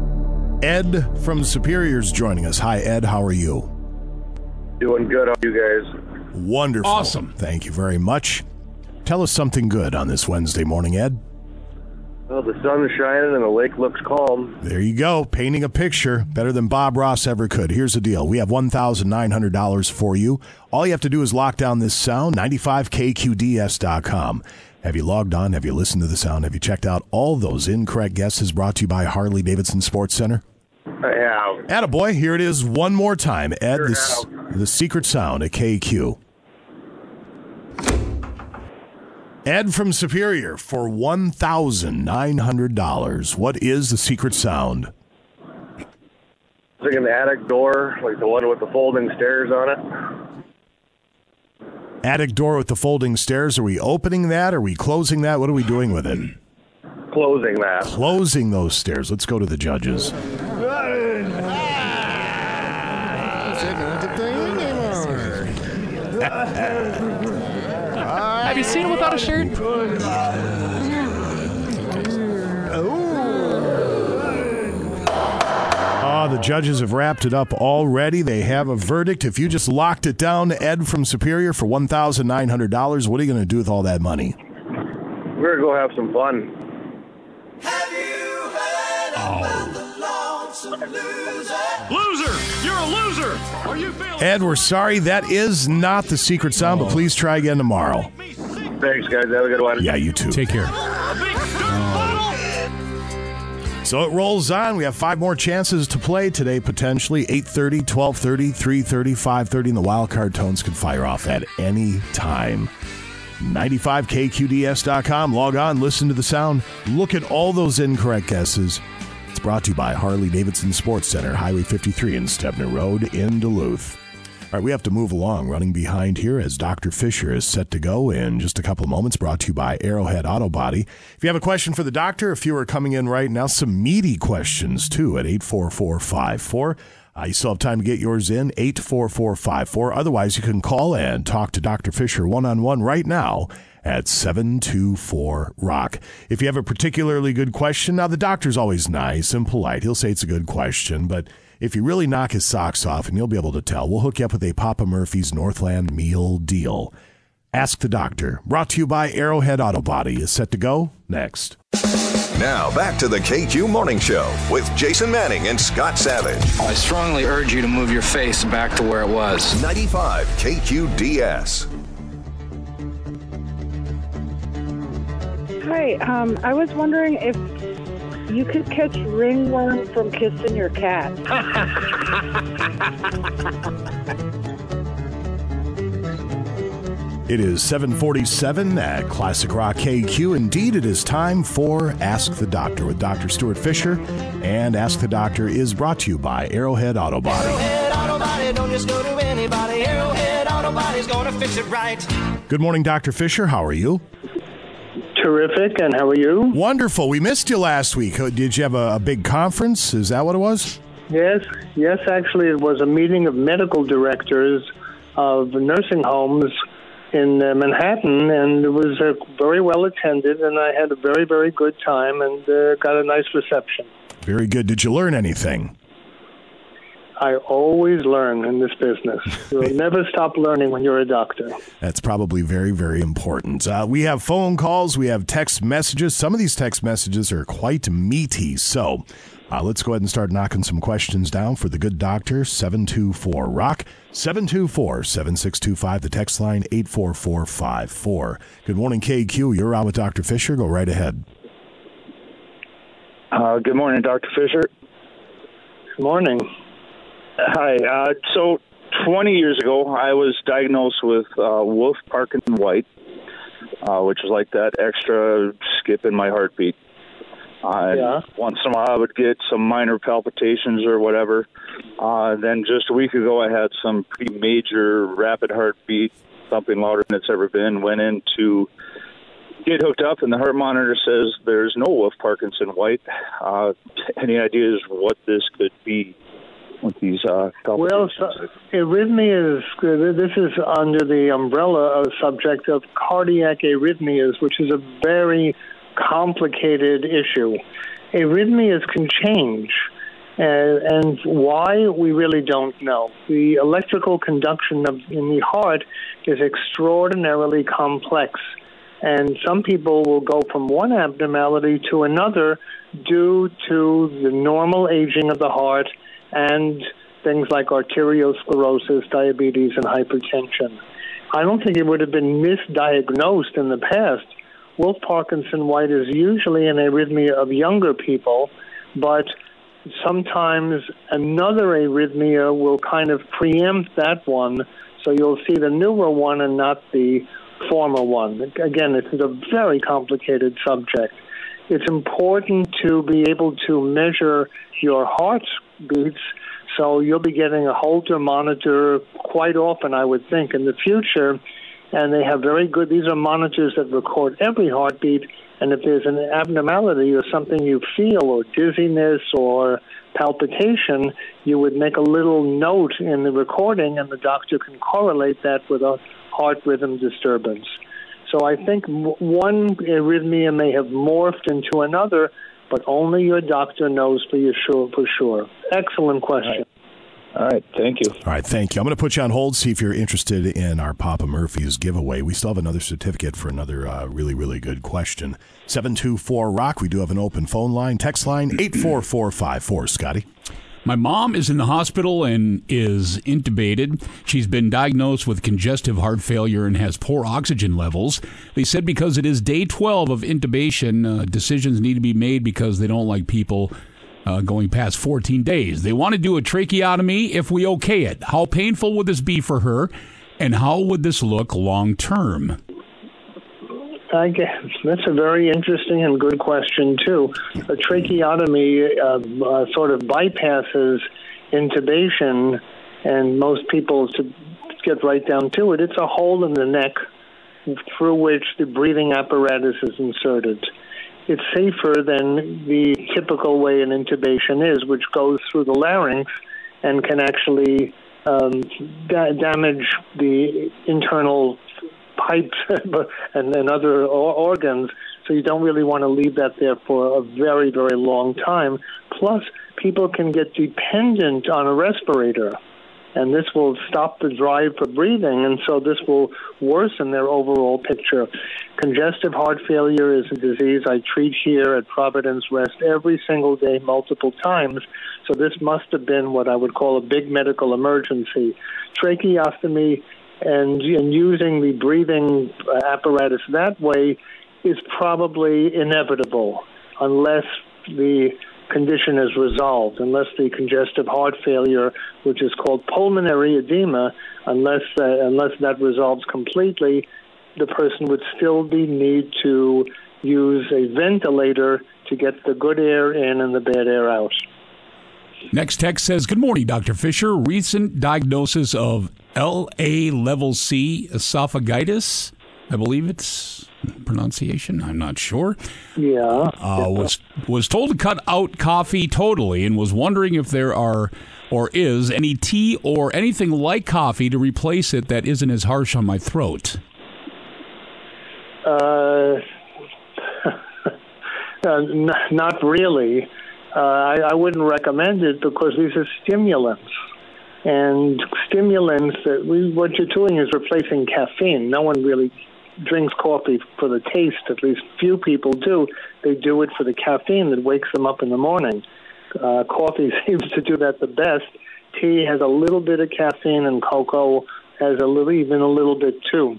Ed from Superior's joining us. Hi, Ed. How are you? Doing good. How are you guys? Wonderful. Awesome. Thank you very much. Tell us something good on this Wednesday morning, Ed. Well, the sun's shining and the lake looks calm. There you go. Painting a picture better than Bob Ross ever could. Here's the deal we have $1,900 for you. All you have to do is lock down this sound, 95kqds.com. Have you logged on? Have you listened to the sound? Have you checked out all those incorrect guesses brought to you by Harley Davidson Sports Center? Have. Attaboy, here it is one more time. Ed, Sure the, the secret sound at KQ. Ed from Superior for $1,900. What is the secret sound? It's like an attic door, like the one with the folding stairs on it. Attic door with the folding stairs. Are we opening that? Are we closing that? What are we doing with it? Closing that. Closing those stairs. Let's go to the judges. Have you seen him without a shirt? Ah, the judges have wrapped it up already. They have a verdict. If you just locked it down, Ed from Superior, for $1,900, what are you going to do with all that money? We're gonna go have some fun. Loser! You're a loser! Are you feeling Ed, we're sorry. That is not the secret sound, but oh. please try again tomorrow. Thanks, guys. Have a good one. Yeah, you too. Take care. So it rolls on. We have five more chances to play today, potentially 8.30, 12.30, 3.30, 5.30, and the wild card tones can fire off at any time. 95kqds.com. Log on, listen to the sound, look at all those incorrect guesses. Brought to you by Harley Davidson Sports Center, Highway 53 and Stebner Road in Duluth. All right, we have to move along, running behind here as Dr. Fisher is set to go in just a couple of moments. Brought to you by Arrowhead Auto Body. If you have a question for the doctor, a few are coming in right now. Some meaty questions, too, at 84454. Uh, you still have time to get yours in, 84454. Otherwise, you can call and talk to Dr. Fisher one on one right now at 724 Rock. If you have a particularly good question, now the doctor's always nice and polite. He'll say it's a good question, but if you really knock his socks off, and you'll be able to tell, we'll hook you up with a Papa Murphy's Northland meal deal. Ask the Doctor, brought to you by Arrowhead Auto Body, is set to go next. Now back to the KQ Morning Show with Jason Manning and Scott Savage. I strongly urge you to move your face back to where it was. 95 KQDS. Hi, um, I was wondering if you could catch ringworm from kissing your cat. It is 747 at Classic Rock KQ. Indeed, it is time for Ask the Doctor with Dr. Stuart Fisher. And Ask the Doctor is brought to you by Arrowhead Auto Body. Arrowhead Auto Body, don't just go to anybody. Arrowhead Auto Body's gonna fix it right. Good morning, Dr. Fisher. How are you? Terrific, and how are you? Wonderful. We missed you last week. Uh, Did you have a, a big conference? Is that what it was? Yes, yes, actually, it was a meeting of medical directors of nursing homes in uh, Manhattan, and it was uh, very well attended, and I had a very, very good time and uh, got a nice reception. Very good. Did you learn anything? I always learn in this business. You'll <laughs> never stop learning when you're a doctor. That's probably very, very important. Uh, we have phone calls, we have text messages. Some of these text messages are quite meaty. So uh, let's go ahead and start knocking some questions down for the good doctor. 724 Rock, 724 7625. The text line 84454. Good morning, KQ. You're on with Dr. Fisher. Go right ahead. Uh, good morning, Dr. Fisher. Good morning. Hi. Uh, so, 20 years ago, I was diagnosed with uh, Wolff Parkinson White, uh, which is like that extra skip in my heartbeat. Uh, Yeah. Once in a while, I would get some minor palpitations or whatever. Uh, then just a week ago, I had some pretty major rapid heartbeat, something louder than it's ever been. Went in to get hooked up, and the heart monitor says there's no Wolff Parkinson White. Uh, any ideas what this could be with these uh, Well, so, arrhythmias, this is under the umbrella of subject of cardiac arrhythmias, which is a very complicated issue. Arrhythmias can change. Uh, and why we really don't know. The electrical conduction of, in the heart is extraordinarily complex, and some people will go from one abnormality to another due to the normal aging of the heart and things like arteriosclerosis, diabetes, and hypertension. I don't think it would have been misdiagnosed in the past. Wolff Parkinson White is usually an arrhythmia of younger people, but sometimes another arrhythmia will kind of preempt that one, so you'll see the newer one and not the former one. Again, it's a very complicated subject. It's important to be able to measure your heart beats, so you'll be getting a Holter monitor quite often, I would think, in the future. And they have very good, these are monitors that record every heartbeat. And if there's an abnormality or something you feel, or dizziness or palpitation, you would make a little note in the recording, and the doctor can correlate that with a heart rhythm disturbance. So I think one arrhythmia may have morphed into another, but only your doctor knows for you sure for sure. Excellent question. All right, thank you. All right, thank you. I'm going to put you on hold, see if you're interested in our Papa Murphy's giveaway. We still have another certificate for another uh, really, really good question. 724 Rock. We do have an open phone line, text line 84454. Scotty. My mom is in the hospital and is intubated. She's been diagnosed with congestive heart failure and has poor oxygen levels. They said because it is day 12 of intubation, uh, decisions need to be made because they don't like people uh, going past 14 days. They want to do a tracheotomy if we okay it. How painful would this be for her, and how would this look long term? I guess that's a very interesting and good question too. A tracheotomy uh, uh, sort of bypasses intubation, and most people to get right down to it. It's a hole in the neck through which the breathing apparatus is inserted. It's safer than the typical way an intubation is, which goes through the larynx and can actually um, da- damage the internal pipes <laughs> and, other organs. So you don't really want to leave that there for a very, very long time. Plus, people can get dependent on a respirator, and this will stop the drive for breathing, and so this will worsen their overall picture. Congestive heart failure is a disease I treat here at Providence Rest every single day, multiple times. So this must have been what I would call a big medical emergency. Tracheostomy and, and using the breathing apparatus that way is probably inevitable unless the condition is resolved, unless the congestive heart failure, which is called pulmonary edema, unless uh, unless that resolves completely, the person would still be need to use a ventilator to get the good air in and the bad air out. Next text says, Good morning, Dr. Fisher. Recent diagnosis of LA level C esophagitis. I believe it's pronunciation. I'm not sure. Yeah. Uh, was was told to cut out coffee totally, and was wondering if there are or is any tea or anything like coffee to replace it that isn't as harsh on my throat. Uh, <laughs> uh not really. Uh, I, I wouldn't recommend it because these are stimulants and stimulants that we what you're doing is replacing caffeine. No one really drinks coffee for the taste. At least few people do. They do it for the caffeine that wakes them up in the morning. Uh, coffee <laughs> seems to do that the best. Tea has a little bit of caffeine, and cocoa has a little, even a little bit too.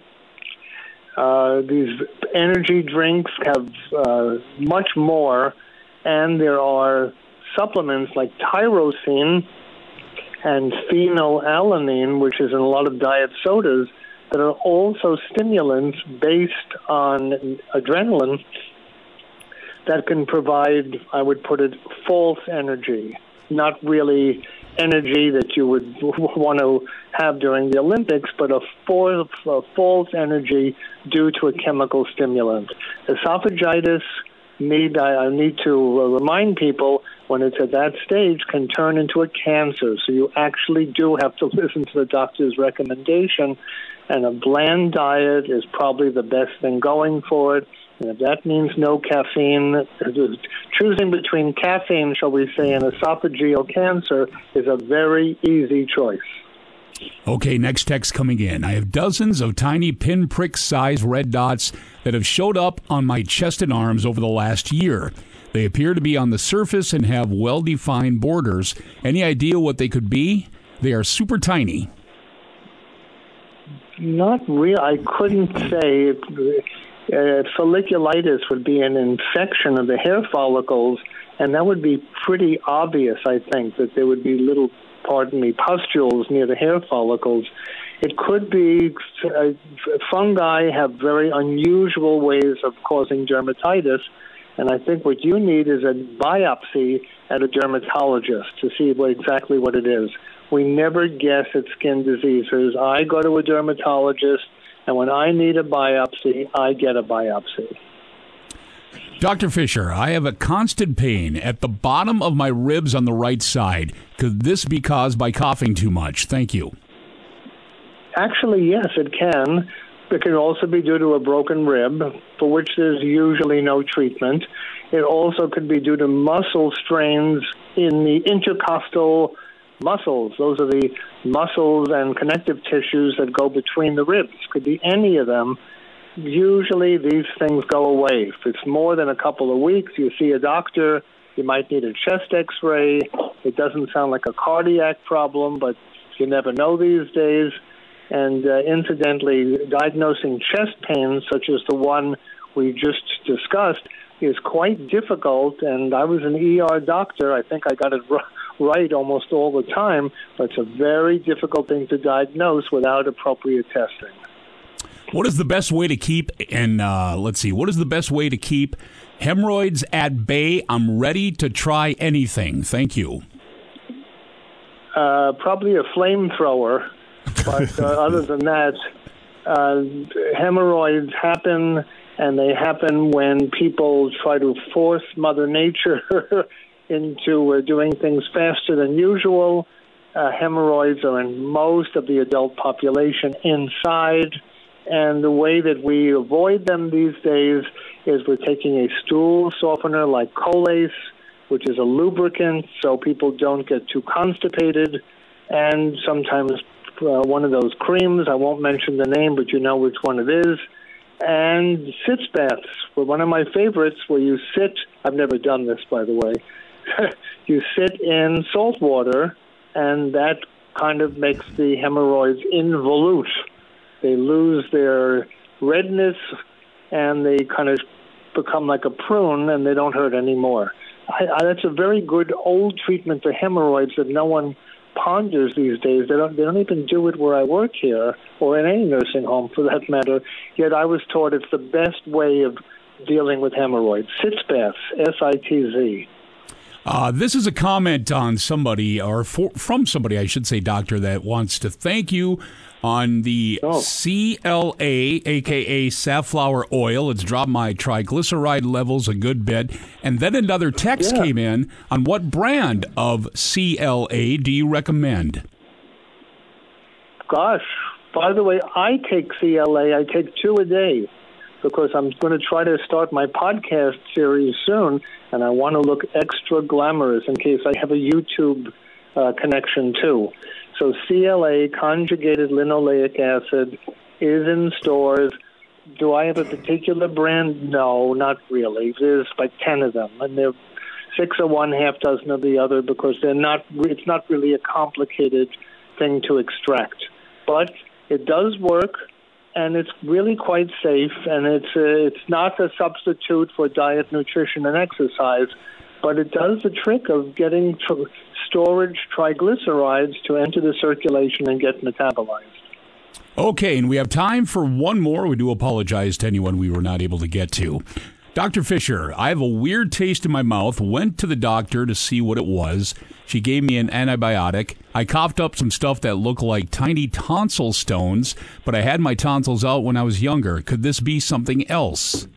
Uh, these energy drinks have uh, much more, and there are supplements like tyrosine and phenylalanine, which is in a lot of diet sodas, that are also stimulants based on adrenaline that can provide, I would put it, false energy, not really energy that you would <laughs> want to have during the Olympics, but a false, a false energy due to a chemical stimulant. Esophagitis need I, need to uh, remind people when it's at that stage can turn into a cancer. So you actually do have to <laughs> listen to the doctor's recommendation, and a bland diet is probably the best thing going for it. And if that means no caffeine, choosing between caffeine, shall we say, and esophageal cancer is a very easy choice. Okay, next text coming in. I have dozens of tiny pinprick sized red dots that have showed up on my chest and arms over the last year. They appear to be on the surface and have well defined borders. Any idea what they could be? They are super tiny. Not real. I couldn't say. Uh, folliculitis would be an infection of the hair follicles, and that would be pretty obvious, I think, that there would be little pardon me, pustules near the hair follicles. It could be uh, fungi have very unusual ways of causing dermatitis, and I think what you need is a biopsy at a dermatologist to see what, exactly what it is. We never guess at skin diseases. I go to a dermatologist, and when I need a biopsy, I get a biopsy. Dr. Fisher, I have a constant pain at the bottom of my ribs on the right side. Could this be caused by coughing too much? Thank you. Actually, yes, it can. It can also be due to a broken rib, for which there's usually no treatment. It also could be due to muscle strains in the intercostal muscles. Those are the muscles and connective tissues that go between the ribs. Could be any of them usually these things go away. If it's more than a couple of weeks, you see a doctor You might need a chest x ray. It doesn't sound like a cardiac problem, but you never know these days. And uh, incidentally, diagnosing chest pain, such as the one we just discussed, is quite difficult. And I was an ER doctor. I think I got it right almost all the time, but it's a very difficult thing to diagnose without appropriate testing. What is the best way to keep, and uh, let's see, what is the best way to keep hemorrhoids at bay? I'm ready to try anything. Thank you. Uh, probably a flamethrower, but uh, <laughs> other than that, uh, hemorrhoids happen, and they happen when people try to force Mother Nature <laughs> into uh, doing things faster than usual. Uh, hemorrhoids are in most of the adult population inside and the way that we avoid them these days is we're taking a stool softener like Colace, which is a lubricant, so people don't get too constipated. And sometimes uh, one of those creams, I won't mention the name, but you know which one it is. And sitz baths were one of my favorites where you sit, I've never done this by the way, <laughs> you sit in salt water, and that kind of makes the hemorrhoids involute they lose their redness and they kind of become like a prune and they don't hurt anymore. I, I, that's a very good old treatment for hemorrhoids that no one ponders these days. They don't they don't even do it where I work here or in any nursing home for that matter. Yet I was taught it's the best way of dealing with hemorrhoids. Sitz baths, S I T Z. Uh, this is a comment on somebody, or for, from somebody, I should say, doctor, that wants to thank you on the oh. CLA, aka safflower oil. It's dropped my triglyceride levels a good bit. And then another text yeah. came in on what brand of CLA do you recommend? Gosh, by the way, I take CLA. I take two a day because I'm going to try to start my podcast series soon, and I want to look extra glamorous in case I have a YouTube uh, connection too. So CLA, conjugated linoleic acid, is in stores. Do I have a particular brand? No, not really. There's like ten of them, and they're six of one, half dozen of the other because they're not. It's not really a complicated thing to extract, but it does work, and it's really quite safe. And it's uh, it's not a substitute for diet, nutrition, and exercise, but it does the trick of getting to storage triglycerides to enter the circulation and get metabolized. Okay, and we have time for one more. We do apologize to anyone we were not able to get to. Dr. Fisher, I have a weird taste in my mouth. Went to the doctor to see what it was. She gave me an antibiotic. I coughed up some stuff that looked like tiny tonsil stones, but I had my tonsils out when I was younger. Could this be something else?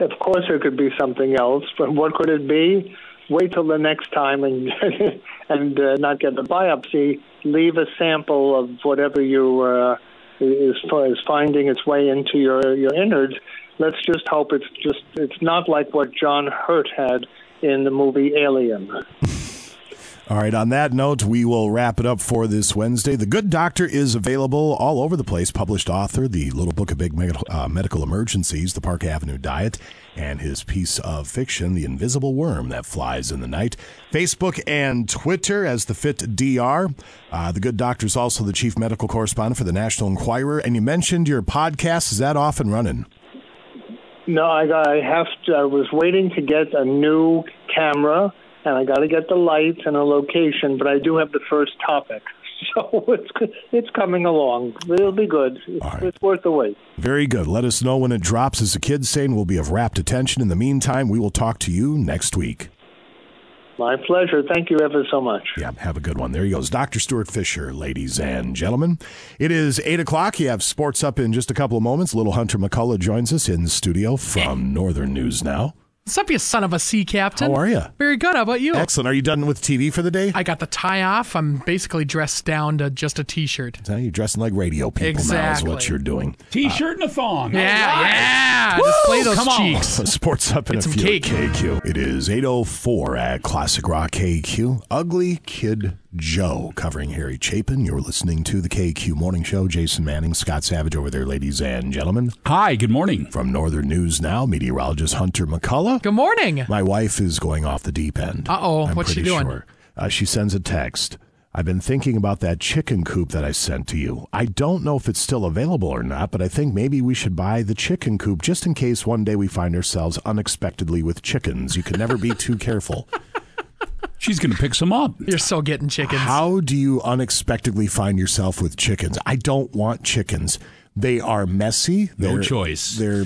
Of course, it could be something else, but what could it be? wait till the next time and <laughs> and uh, not get the biopsy. Leave a sample of whatever you uh, is is finding its way into your your innards. Let's just hope it's just it's not like what John Hurt had in the movie Alien. All right, on that note, we will wrap it up for this Wednesday. The Good Doctor is available all over the place. Published author, The Little Book of Big Medical, uh, medical Emergencies, The Park Avenue Diet, and his piece of fiction, The Invisible Worm That Flies in the Night. Facebook and Twitter as The Fit DR. Uh, the Good Doctor is also the chief medical correspondent for the National Enquirer. And you mentioned your podcast. Is that off and running? No, I, got, I have to. I was waiting to get a new camera and I got to get the lights and a location, but I do have the first topic. <laughs> So it's it's coming along. It'll be good. It's, right. it's worth the wait. Very good. Let us know when it drops. As the kids saying, we'll be of rapt attention. In the meantime, we will talk to you next week. My pleasure. Thank you ever so much. Yeah, have a good one. There he goes. Dr. Stuart Fisher, ladies and gentlemen. It is 8 o'clock. You have sports up in just a couple of moments. Little Hunter McCullough joins us in studio from Northern News Now. What's up, you son of a sea captain? How are you? Very good. How about you? Excellent. Are you done with TV for the day? I got the tie off. I'm basically dressed down to just a t-shirt. So you're dressing like radio people exactly. now is what you're doing. T-shirt uh, and a thong. Yeah, right. yeah. Woo! Display those Come cheeks. <laughs> Sports up in Get a some few cake. KQ. It is 8.04 at Classic Rock KQ. Ugly Kid Joe covering Harry Chapin. You're listening to the KQ Morning Show. Jason Manning, Scott Savage over there, ladies and gentlemen. Hi, good morning. From Northern News Now, meteorologist Hunter McCullough. Good morning. My wife is going off the deep end. Uh oh, I'm what's she doing? Sure. Uh, she sends a text. I've been thinking about that chicken coop that I sent to you. I don't know if it's still available or not, but I think maybe we should buy the chicken coop just in case one day we find ourselves unexpectedly with chickens. You can never be too careful. <laughs> She's going to pick some up. You're still getting chickens. How do you unexpectedly find yourself with chickens? I don't want chickens. They are messy. No They're- choice. They're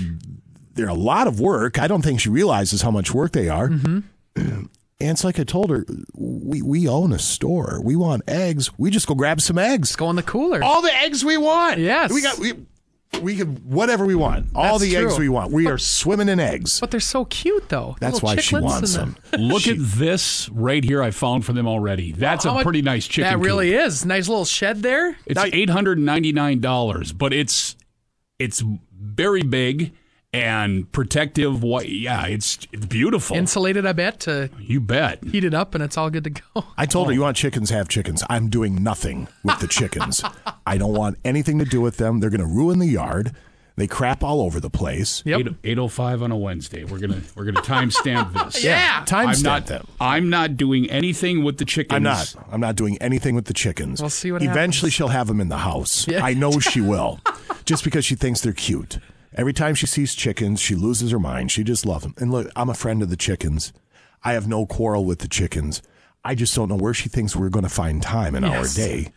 they're a lot of work. I don't think she realizes how much work they are. Mm-hmm. <clears throat> And it's like I told her, we, we own a store. We want eggs. We just go grab some eggs. Go in the cooler. All the eggs we want. Yes. We got we we can whatever we want. All That's the eggs we want. We are swimming in eggs. But they're so cute, though. That's why she wants them. the- <laughs> Look at this right here. I found for them already. That's How a much- pretty nice chicken. That really coop. is. Nice little shed there. It's eight hundred ninety nine dollars, but it's it's very big and protective. What? Yeah, it's it's beautiful. Insulated, I bet, to you bet. heat it up and it's all good to go. I told her, oh. you want chickens, have chickens. I'm doing nothing with the chickens. I don't want anything to do with them. They're going to ruin the yard. They crap all over the place. Yep. Eight oh five on a Wednesday. We're gonna we're gonna timestamp this. <laughs> Yeah, I'm timestamp not them. I'm not doing anything with the chickens. I'm not. I'm not doing anything with the chickens. We'll see what Eventually, she'll have them in the house. Yeah. I know she <laughs> will, just because she thinks they're cute. Every time she sees chickens, she loses her mind. She just loves them. And look, I'm a friend of the chickens. I have no quarrel with the chickens. I just don't know where she thinks we're going to find time in Yes. our day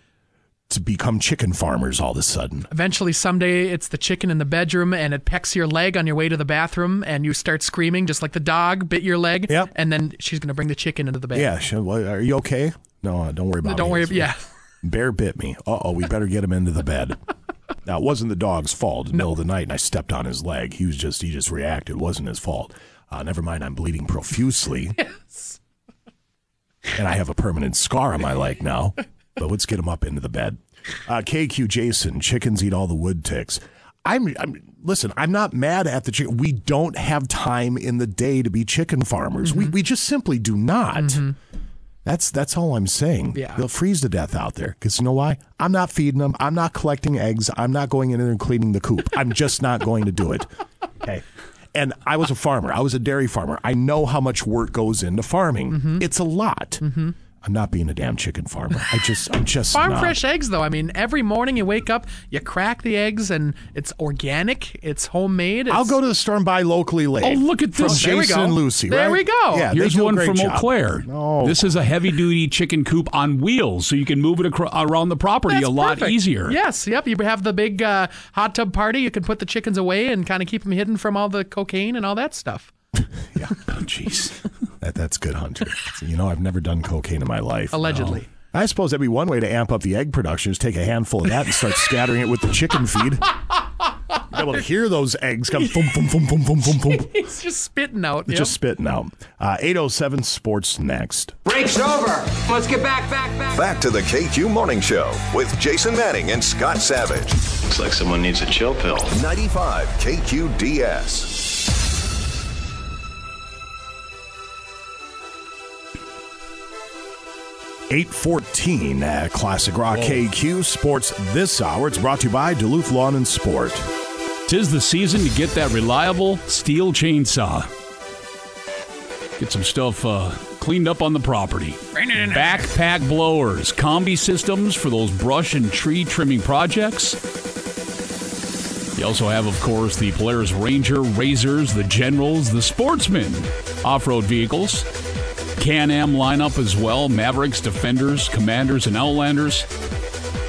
to become chicken farmers all of a sudden. Eventually, someday, it's the chicken in the bedroom and it pecks your leg on your way to the bathroom and you start screaming just like the dog bit your leg. Yep. And then she's going to bring the chicken into the bed. Yeah, she, well, are you okay? No, don't worry about it. Don't me. worry. Yeah. Bear bit me. Uh oh, we better get him into the bed. <laughs> Now it wasn't the dog's fault. In the middle of the night, and I stepped on his leg. He was just he just reacted. It wasn't his fault. Uh, never mind. I'm bleeding profusely. <laughs> Yes. and I have a permanent scar on my leg now. But let's get him up into the bed. Uh, KQ Jason, chickens eat all the wood ticks. I'm, I'm listen. I'm not mad at the chicken. We don't have time in the day to be chicken farmers. We we just simply do not. That's that's all I'm saying. Yeah. They'll freeze to death out there because you know why? I'm not feeding them. I'm not collecting eggs. I'm not going in there and cleaning the coop. I'm just not going to do it. <laughs> Okay. And I was a farmer. I was a dairy farmer. I know how much work goes into farming. Mm-hmm. It's a lot. Mm-hmm. I'm not being a damn chicken farmer. I just I'm just Farm not. fresh eggs, though. I mean, every morning you wake up, you crack the eggs, and it's organic, it's homemade. It's, I'll go to the store and buy locally laid. Oh, look at From this. There we Jason go. and Lucy. There right? we go. Yeah, Here's one from job. Eau Claire. No. This is a heavy duty chicken coop on wheels, so you can move it acro- around the property That's a lot perfect. easier. Yes, yep. You have the big uh, hot tub party. You can put the chickens away and kind of keep them hidden from all the cocaine and all that stuff. <laughs> Yeah. Oh, jeez. that, that's good, Hunter. You know, I've never done cocaine in my life. Allegedly. No. I suppose that'd be one way to amp up the egg production is take a handful of that and start scattering it with the chicken feed. Be able to hear those eggs come boom, boom, boom, boom, boom, boom, boom. <laughs> He's just spitting out. It's yep. Just spitting out. Uh, 807 Sports next. Break's over. Let's get back, back, back. Back to the KQ Morning Show with Jason Manning and Scott Savage. Looks like someone needs a chill pill. 95 KQDS. 814 at Classic Rock KQ Sports this hour. It's brought to you by Duluth Lawn and Sport. Tis the season to get that reliable Stihl chainsaw. Get some stuff uh, cleaned up on the property. Backpack blowers, combi systems for those brush and tree trimming projects. You also have, of course, the Polaris Ranger, RZRs, the Generals, the Sportsman off road vehicles. Can Am lineup as well Mavericks, Defenders, Commanders, and Outlanders.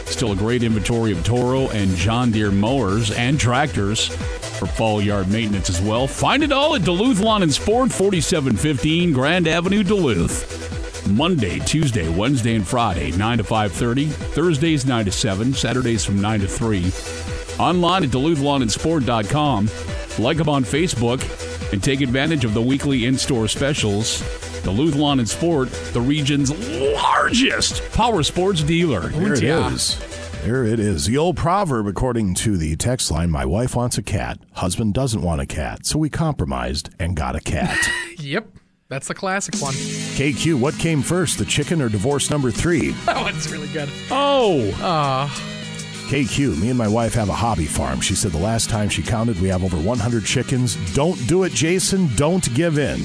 Still a great inventory of Toro and John Deere mowers and tractors for fall yard maintenance as well. Find it all at Duluth Lawn and Sport, 4715 Grand Avenue, Duluth. Monday, Tuesday, Wednesday, and Friday, 9 to 5.30. Thursdays, 9 to 7. Saturdays from 9 to 3. Online at DuluthLawnandSport.com. Like them on Facebook and take advantage of the weekly in-store specials. Duluth Lawn and Sport, the region's largest power sports dealer. There it is. There it is. The old proverb, according to the text line My wife wants a cat. Husband doesn't want a cat. So we compromised and got a cat. <laughs> Yep. That's the classic one. KQ, what came first, the chicken or divorce number three? <laughs> That one's really good. Oh. Uh, KQ, me and my wife have a hobby farm. She said the last time she counted, we have over 100 chickens. Don't do it, Jason. Don't give in.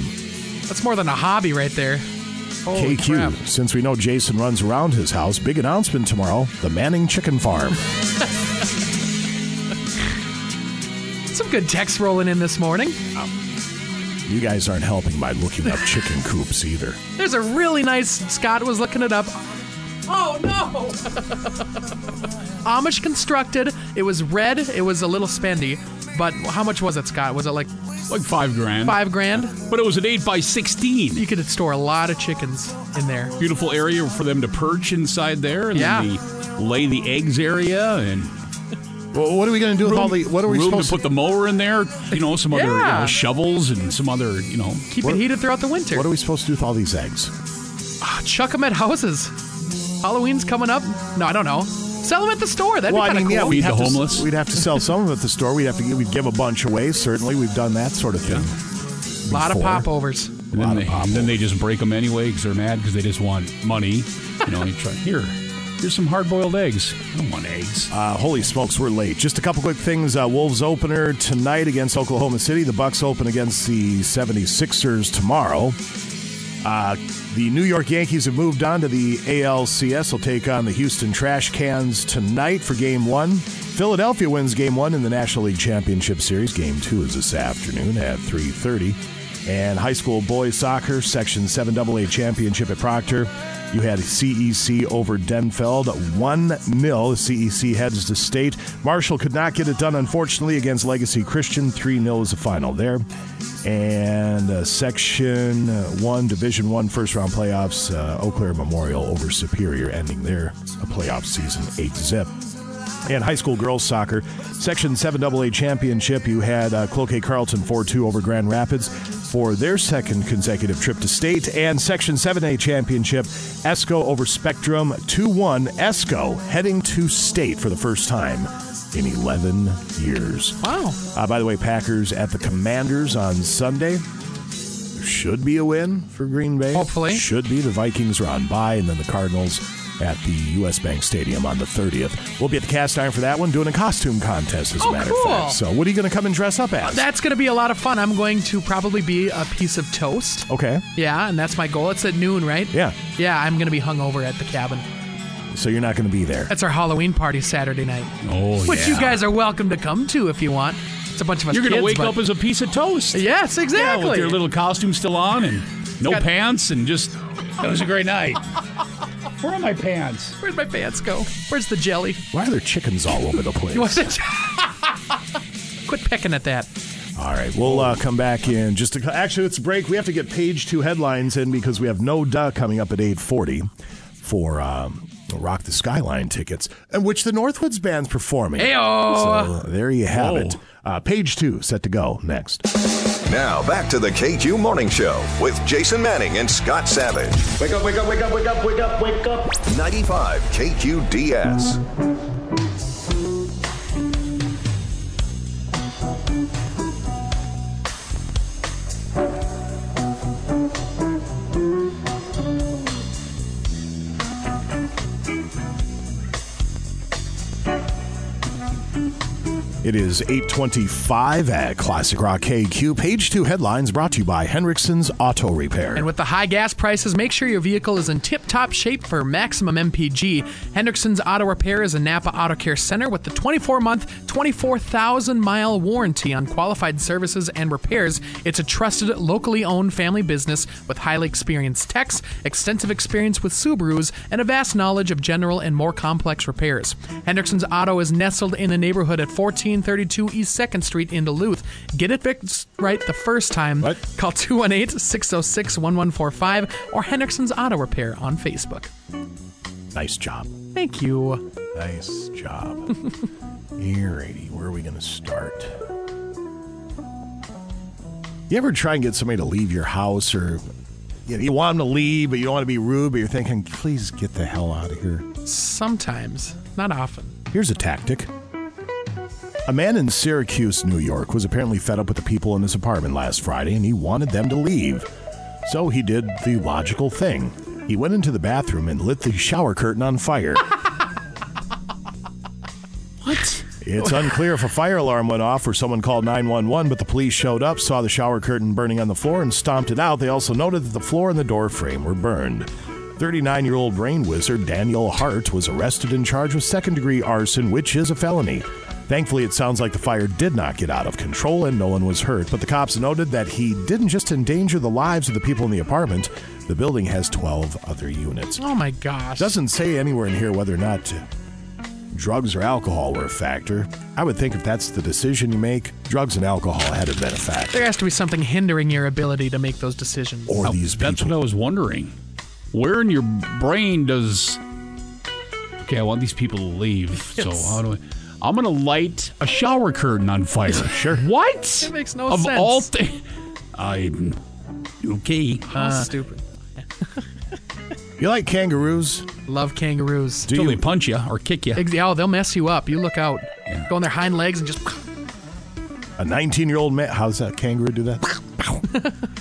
That's more than a hobby right there. Holy KQ, crap. since we know Jason runs around his house, big announcement tomorrow the Manning Chicken Farm. <laughs> Some good text rolling in this morning. Oh. You guys aren't helping by looking up chicken <laughs> coops either. There's a really nice. Scott was looking it up. Oh no! <laughs> Amish constructed. It was red. It was a little spendy, but how much was it, Scott? Was it like Like five grand. five grand? But it was an 8 by 16 You could store a lot of chickens in there. Beautiful area for them to perch inside there. And Yeah. then the lay the eggs area and Well, what are we going to do with all the? What are we room supposed to put the mower in there? You know, some other you know, shovels and some other, you know. Keep What- it heated throughout the winter. What are we supposed to do with all these eggs? Ah, chuck them at houses. Halloween's coming up. No, I don't know. Sell them at the store. That'd well, be I kind of mean, yeah, cool. we'd Feed the have, to, homeless. we'd have to sell some of it at the store. We'd have to give, we'd give a bunch away. Certainly, we've done that sort of thing. a lot of popovers. And then, they, and then they just break them anyway because they're mad because they just want money. You know, you try, here, here's some hard boiled eggs. I don't want eggs. Uh, holy smokes, we're late. Just a couple quick things. Uh, Wolves opener tonight against Oklahoma City. The Bucks open against the 76ers tomorrow. Uh, the New York Yankees have moved on to the ALCS. Will take on the Houston Trash Cans tonight for Game One. Philadelphia wins Game One in the National League Championship Series. Game Two is this afternoon at 3:30. And high school boys soccer Section 7AA Championship at Proctor. You had CEC over Denfeld, 1 0. CEC heads to state. Marshall could not get it done, unfortunately, against Legacy Christian. 3 0 is the final there. And uh, Section 1, Division 1 first round playoffs, uh, Eau Claire Memorial over Superior, ending their playoff season 8 zip and high school girls soccer. Section 7AA championship, you had uh, Cloquet Carlton 4 2 over Grand Rapids for their second consecutive trip to state. And Section 7A championship, Esko over Spectrum 2 1. Esko heading to state for the first time in 11 years. Wow. Uh, by the way, Packers at the Commanders on Sunday. Should be a win for Green Bay. Hopefully. Should be. The Vikings are on bye, and then the Cardinals at the U.S. Bank Stadium on the 30th. We'll be at the cast iron for that one, doing a costume contest, as a Oh, matter cool. of fact. So, what are you going to come and dress up as? That's going to be a lot of fun. I'm going to probably be a piece of toast. okay. Yeah, and that's my goal. It's at noon, right? Yeah. Yeah, I'm going to be hungover at the cabin. So, you're not going to be there. That's our Halloween party Saturday night. Oh, Which yeah. you guys are welcome to come to if you want. It's a bunch of us You're going to wake but- up as a piece of toast. Yes, Yeah, exactly. with your little costume still on and no Got- pants and just, That was a great night. <laughs> Where are my pants? Where's my pants go? Where's the jelly? Why are there chickens all over the place? <laughs> You want to <laughs> Quit pecking at that. All right, we'll uh, come back in just a, actually it's a break. We have to get page two headlines in because we have no duh coming up at eight forty for um, Rock the Skyline tickets, and which the Northwoods band's performing. Heyo! So there you have Whoa. it. Uh, page two set to go next. Now back to the KQ Morning Show with Jason Manning and Scott Savage. Wake up, wake up, wake up, wake up, wake up, wake up. 95 KQDS. It is 825 at Classic Rock KQ. Page two headlines brought to you by Hendrickson's Auto Repair. And with the high gas prices, make sure your vehicle is in tip-top shape for maximum MPG. Hendrickson's Auto Repair is a Napa Auto Care Center with the 24-month, 24,000-mile warranty on qualified services and repairs. It's a trusted, locally owned family business with highly experienced techs, extensive experience with Subarus, and a vast knowledge of general and more complex repairs. Hendrickson's Auto is nestled in a neighborhood at 1432 East 2nd Street in Duluth. Get it fixed right the first time. Call 218 606 1145 or Hendrickson's Auto Repair on Facebook. Nice job. Thank you. Nice job. <laughs> Alrighty, where are we going to start? You ever try and get somebody to leave your house or you, know, you want them to leave, but you don't want to be rude, but you're thinking, please get the hell out of here? Sometimes, not often. Here's a tactic. A man in Syracuse, New York, was apparently fed up with the people in his apartment last Friday and he wanted them to leave. So he did the logical thing. He went into the bathroom and lit the shower curtain on fire. <laughs> what? It's unclear if a fire alarm went off or someone called 911, but the police showed up, saw the shower curtain burning on the floor, and stomped it out. They also noted that the floor and the door frame were burned. 39 year old brain wizard Daniel Hart was arrested and charged with second degree arson, which is a felony. Thankfully, it sounds like the fire did not get out of control and no one was hurt, but the cops noted that he didn't just endanger the lives of the people in the apartment, the building has 12 other units. Oh my gosh. Doesn't say anywhere in here whether or not drugs or alcohol were a factor. I would think if that's the decision you make, drugs and alcohol had to have been a factor. There has to be something hindering your ability to make those decisions. Or oh, these That's what I was wondering. Where in your brain does. Okay, I want these people to leave. So how do I. I'm going to light a shower curtain on fire. <laughs> sure. What? It makes no of sense. Of all things. I'm. Okay. How Uh, stupid. <laughs> You like kangaroos? Love kangaroos. Till they punch you or kick you. Oh, they'll mess you up. You look out. Go on their hind legs and just. <laughs> A 19 year old man. How's that kangaroo do that?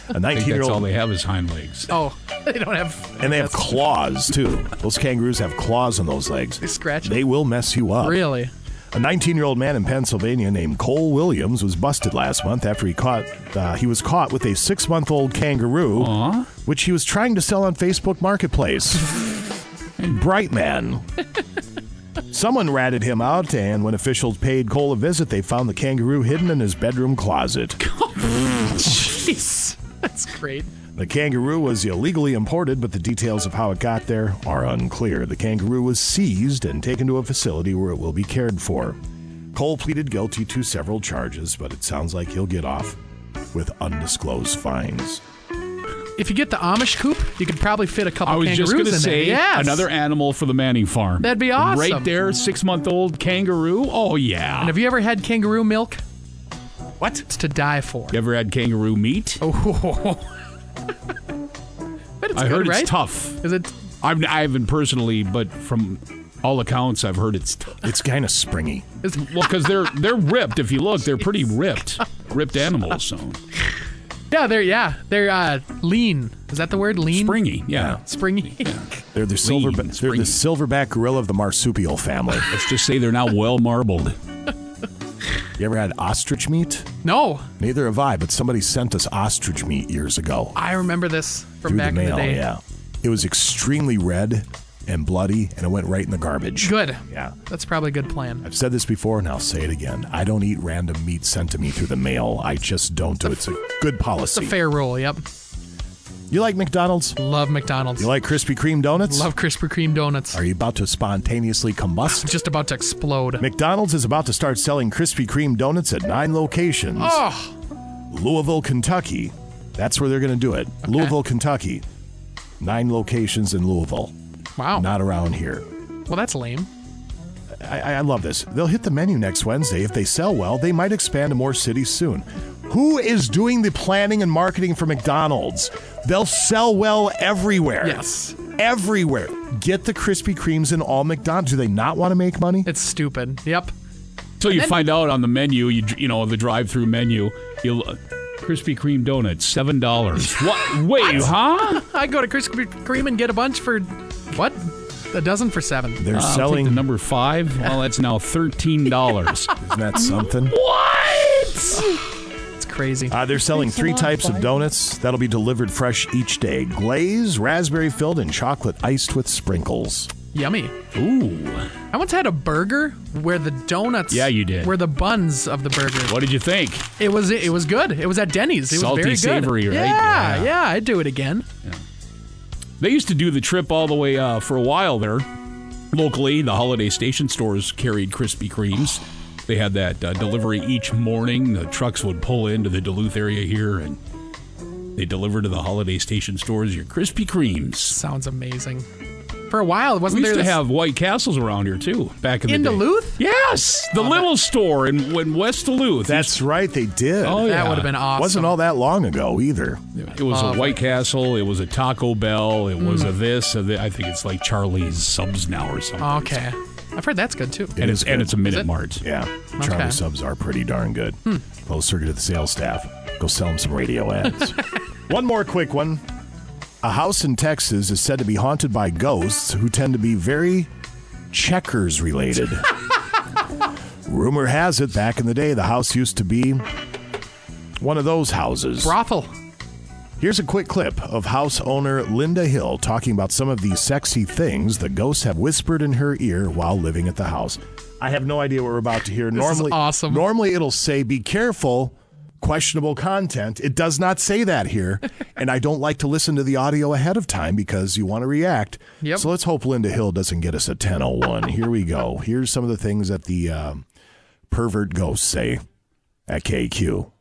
a I 19 think year that's all they have is hind legs. Oh, they don't have. And they have claws, too. Those kangaroos have claws on those legs. They scratch They will mess you up. Really? A 19 year old man in Pennsylvania named Cole Williams was busted last month after he caught uh, he was caught with a six month old kangaroo, which he was trying to sell on Facebook Marketplace. <laughs> Bright man. Someone ratted him out, and when officials paid Cole a visit, they found the kangaroo hidden in his bedroom closet. <laughs> Jeez. That's great. The kangaroo was illegally imported, but the details of how it got there are unclear. The kangaroo was seized and taken to a facility where it will be cared for. Cole pleaded guilty to several charges, but it sounds like he'll get off with undisclosed fines. If you get the Amish coop, you could probably fit a couple I was kangaroos just going to say there. Yes. another animal for the Manning farm. That'd be awesome. Right there, six month old kangaroo. Oh, yeah. And have you ever had kangaroo milk? What? It's to die for. You ever had kangaroo meat? Oh. <laughs> <laughs> but it's I good, heard right? it's tough. Is it? I've, I haven't personally, but from all accounts, I've heard it's tough. It's kind of springy. Is, <laughs> Well, because they're they're ripped. If you look, they're pretty ripped, ripped animals. So yeah, they're yeah, they're uh, lean. Is that the word? Lean. springy, yeah. Springy. <laughs> They're the silver. Lean, they're the silverback gorilla of the marsupial family. Let's just say they're now well marbled. You ever had ostrich meat? No, Neither have I, but somebody sent us ostrich meat years ago. I remember this from through back the in mail. the day. Yeah, it was extremely red and bloody, and it went right in the garbage. Good. Yeah. That's probably a good plan. I've said this before, and I'll say it again. I don't eat random meat sent to me through the mail. I just don't do it. It's a good policy. It's a fair rule. Yep. You like McDonald's? Love McDonald's. You like Krispy Kreme donuts? Love Krispy Kreme donuts. Are you about to spontaneously combust? Just about to explode. McDonald's is about to start selling Krispy Kreme donuts at nine locations. Oh, Louisville, Kentucky. That's where they're going to do it. Louisville, Kentucky. Nine locations in Louisville. wow. Not around here. well, that's lame. I, I love this. They'll hit the menu next Wednesday. If they sell well, they might expand to more cities soon. Who is doing the planning and marketing for McDonald's? They'll sell well everywhere. Yes. Everywhere. Get the Krispy Kremes in all McDonald's. Do they not want to make money? It's stupid. Yep. So you then- find out on the menu, you you know the drive-through menu, you uh, Krispy Kreme donuts, seven dollars. <laughs> what? Wait, huh? <laughs> I go to Krispy Kreme and get a bunch for what? A dozen for seven. They're Uh, selling. the number five. Well, that's now thirteen dollars. <laughs> Isn't that something? It's crazy. Uh, they're selling three types of donuts that'll be delivered fresh each day glaze, raspberry filled, and chocolate iced with sprinkles. Yummy. Ooh, I once had a burger where the donuts. Yeah, you did. Were the buns of the burger. what did you think? It was it was good. It was at Denny's. It Salty, was very good. savory, right? Yeah, Yeah. yeah, I'd do it again. They used to do the trip all the way uh, for a while there. Locally, the holiday station stores carried Krispy Kremes. They had that uh, delivery each morning. The trucks would pull into the Duluth area here and they deliver to the holiday station stores your Krispy Kremes. Sounds amazing. For a while, We wasn't used there to this have White Castles around here too, back in, in the day. Duluth? Yes, the little store in, in West Duluth. That's right, they did. Oh, yeah, That yeah. would have been awesome. Wasn't all that long ago either. It was a White Castle. It was a Taco Bell. It was a this. A thi- I think it's like Charlie's Subs now or something. Okay. I've heard that's good too. and is it's and it's a minute it? mart. Yeah, Okay. Charlie subs are pretty darn good. Hmm. Close circuit to the sales staff. Go sell them some radio ads. <laughs> one more quick one. A house in Texas is said to be haunted by ghosts who tend to be very checkers related. <laughs> Rumor has it back in the day, the house used to be one of those houses. Brothel. Here's a quick clip of house owner Linda Hill talking about some of the sexy things the ghosts have whispered in her ear while living at the house. I have no idea what we're about to hear. This is normally, awesome. Normally, it'll say, "Be careful." Questionable content. It does not say that here, <laughs> and I don't like to listen to the audio ahead of time because you want to react. Yep. So let's hope Linda Hill doesn't get us a 1001. Here we go. Here's some of the things that the um, pervert ghosts say at KQ.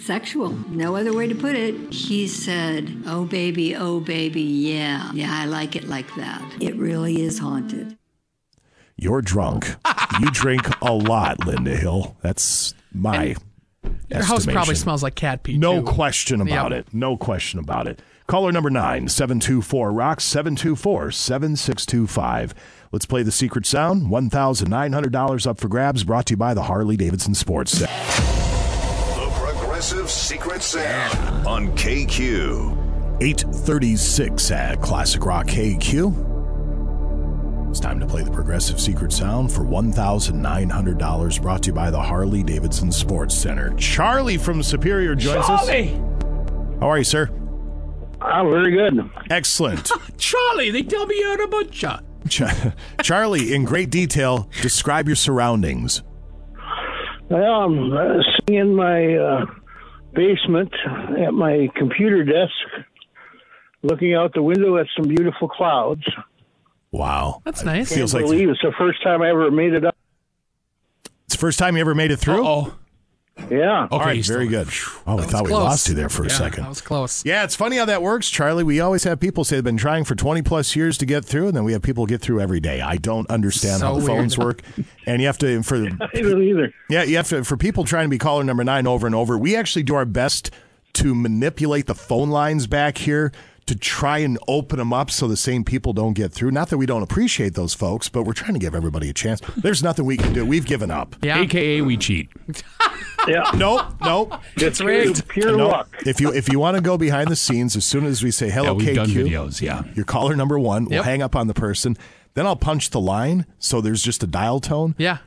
Sexual. No other way to put it. He said, Oh, baby, oh, baby, yeah. Yeah, I like it like that. It really is haunted. You're drunk. you <laughs> drink a lot, Linda Hill. That's my Your house probably smells like cat pee. No too. question about Yep. it. No question about it. Caller number nine, 724 Rocks, 724 7625. Let's play the secret sound. $1,900 up for grabs, brought to you by the Harley Davidson Sports Center. The Progressive Secret Sound on KQ. 836 at Classic Rock KQ. It's time to play the Progressive Secret Sound for $1,900 brought to you by the Harley Davidson Sports Center. Charlie from Superior joins Charlie! us. How are you, sir? I'm very good. Excellent. <laughs> Charlie, they tell me you're a butcher. Ch- <laughs> Charlie, in great detail, describe your surroundings. Well, I'm uh, sitting my uh, basement at my computer desk, looking out the window at some beautiful clouds. Wow. That's nice. Feels Can't like believe it's the first time I ever made it up. it's the first time you ever made it through? Oh, Yeah. All right, very good. Oh, we thought we close. lost you there for a second. That was close. Yeah, it's funny how that works, Charlie. We always have people say they've been trying for 20 plus years to get through, and then we have people get through every day. I don't understand how So the phones work. And you have to, for <laughs> I don't either. yeah, you have to, for people trying to be caller number nine over and over, we actually do our best to manipulate the phone lines back here to try and open them up so the same people don't get through. Not that we don't appreciate those folks, but we're trying to give everybody a chance. There's nothing we can do. We've given up. Yeah. AKA we cheat. Yeah. Nope, nope. It's rigged. Pure No, luck. If you if you want to go behind the scenes, as soon as we say hello, Yeah, we've KQ, done videos, yeah. your caller number one, we'll hang up on the person. Then I'll punch the line so there's just a dial tone, Yeah.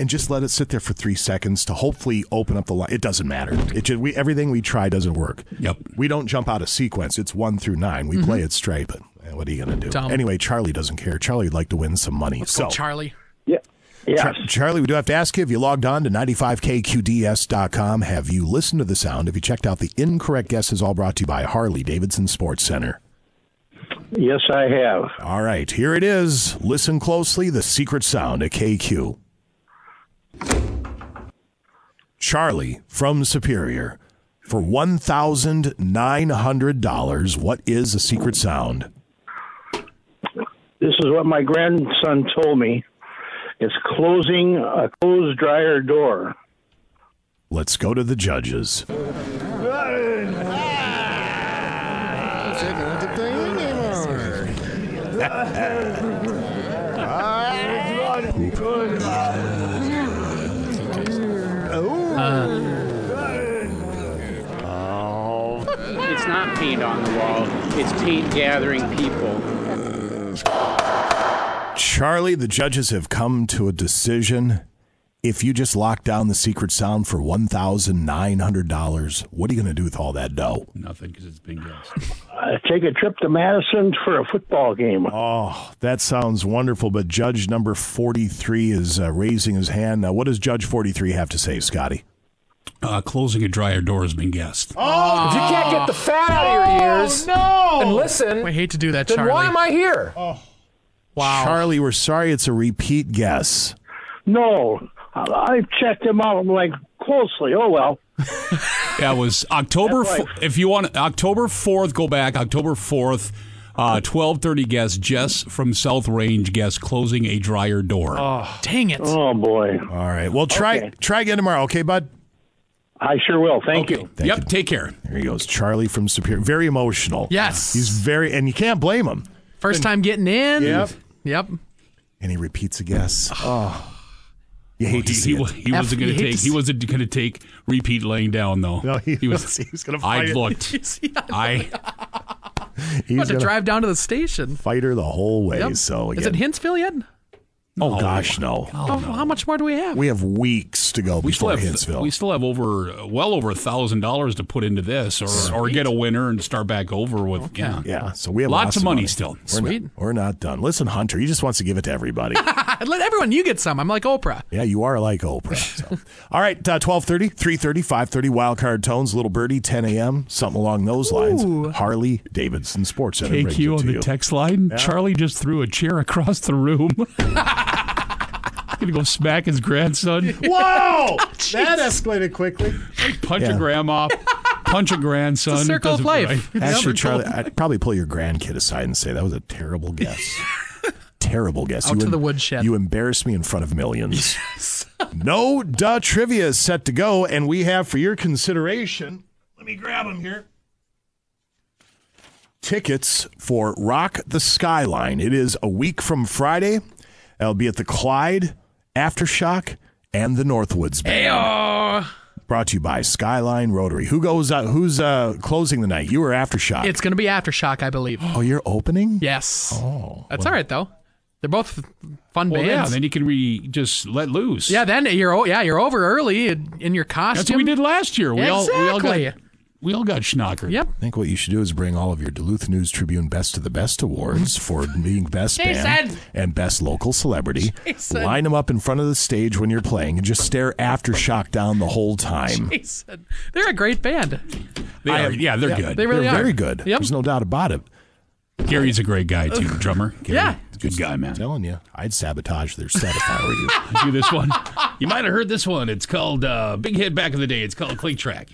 And just let it sit there for three seconds to hopefully open up the line. It doesn't matter. It just, we everything we try doesn't work. Yep. We don't jump out of sequence. It's one through nine. We mm-hmm. play it straight, but what are you gonna do? Dumb. Anyway, Charlie doesn't care. Charlie would like to win some money. Let's so go, Charlie. Yeah. Yes. Char- Charlie, we do have to ask you if you logged on to 95kqds.com. Have you listened to the sound? Have you checked out the incorrect guesses all brought to you by Harley Davidson Sports Center? Yes, I have. All right, here it is. Listen closely. The secret sound at KQ. Charlie from Superior. For $1,900, what is a secret sound? This is what my grandson told me. It's closing a closed dryer door. Let's go to the judges. <laughs> It's not paint on the wall. It's paint gathering people. Charlie, the judges have come to a decision. If you just lock down the secret sound for $1,900, what are you going to do with all that dough? Nothing because it's been guessed. Uh, take a trip to Madison for a football game. Oh, that sounds wonderful. But Judge number 43 is uh, raising his hand. Now, what does Judge 43 have to say, Scotty? Uh, closing a dryer door has been guessed. Oh, If you can't get the fat out of your ears no. and listen, I hate to do that, then Charlie. why am I here? Wow. Charlie, we're sorry it's a repeat guess. No, I I checked him out like closely. Oh well. <laughs> that was October. That's fo- if you want October fourth, go back October fourth. Uh, twelve thirty guest Jess from South Range guest closing a dryer door. Oh, dang it. Oh boy. All right. Well, try Okay. try again tomorrow, okay, bud? I sure will. Thank you. Thank yep. you. Take care. There he goes. Charlie from Superior. Very emotional. Yes. He's very, and you can't blame him. First time getting in. Yep. Yep. And he repeats a guess. <sighs> Oh. You hate to He, see he, it. he wasn't going to take. to He wasn't going to take repeat laying down though. No, he was. was- he was gonna I fight it. looked. <laughs> I <laughs> He's About to gonna drive down to the station. Fighter the whole way. Yep. So Is it Hinsville yet? Oh gosh, no. Oh, How much more do we have? We have weeks to go We still before have Hinsville. we still have over well over a thousand dollars to put into this, or or get a winner and start back over with. Yeah, yeah. So we have lots, of money, money still. We're Not, we're not done. Listen, Hunter, he just wants to give it to everybody. <laughs> Let everyone, you get some. I'm like Oprah. yeah, you are like Oprah. So. <laughs> All right, uh, 1230, 330, 530, Wildcard Tones, Little Birdie, 10 a.m., something along those lines. Harley Davidson Sports Center. brings it KQ on the you. text line. Yeah. Charlie just threw a chair <laughs> across the room. Gonna go smack his grandson. Whoa! <laughs> Oh, that escalated quickly. Punch Yeah. a grandma. Punch a <laughs> grandson. It's a circle of Doesn't- life. right. Actually, Charlie, <laughs> I'd probably pull your grandkid aside and say that was a terrible guess. terrible guess. Out to em- the woodshed. You embarrassed me in front of millions. no duh trivia is set to go, and we have for your consideration. Let me grab them here. Tickets for Rock the Skyline. It is a week from Friday. I'll be at the Clyde, Aftershock, and the Northwoods Band. Ayo. Brought to you by Skyline Rotary. Who goes? Uh, who's uh, closing the night? You or Aftershock? It's going to be Aftershock, I believe. oh, you're opening. Yes. Oh, That's all right, though. They're both fun Well, yeah, then you can re just let loose. Yeah, then you're o- yeah you're over early in, in your costume. That's what we did last year. We all we all got Exactly. We all got schnockered. Yep. I think what you should do is bring all of your Duluth News Tribune Best of the Best awards for being best band and best local celebrity. Jason! Line them up in front of the stage when you're playing and just stare Aftershock down the whole time. Jason. They're a great band. They I are, am- yeah, they're good. They really They're are. very good. Yep. There's no doubt about it. Gary's a great guy too, drummer. Gary, Yeah. good guy, man. I'm telling you, I'd sabotage their set if I were you. <laughs> Do this one. You might have heard this one. It's called uh, big hit back in the day. It's called Click Track.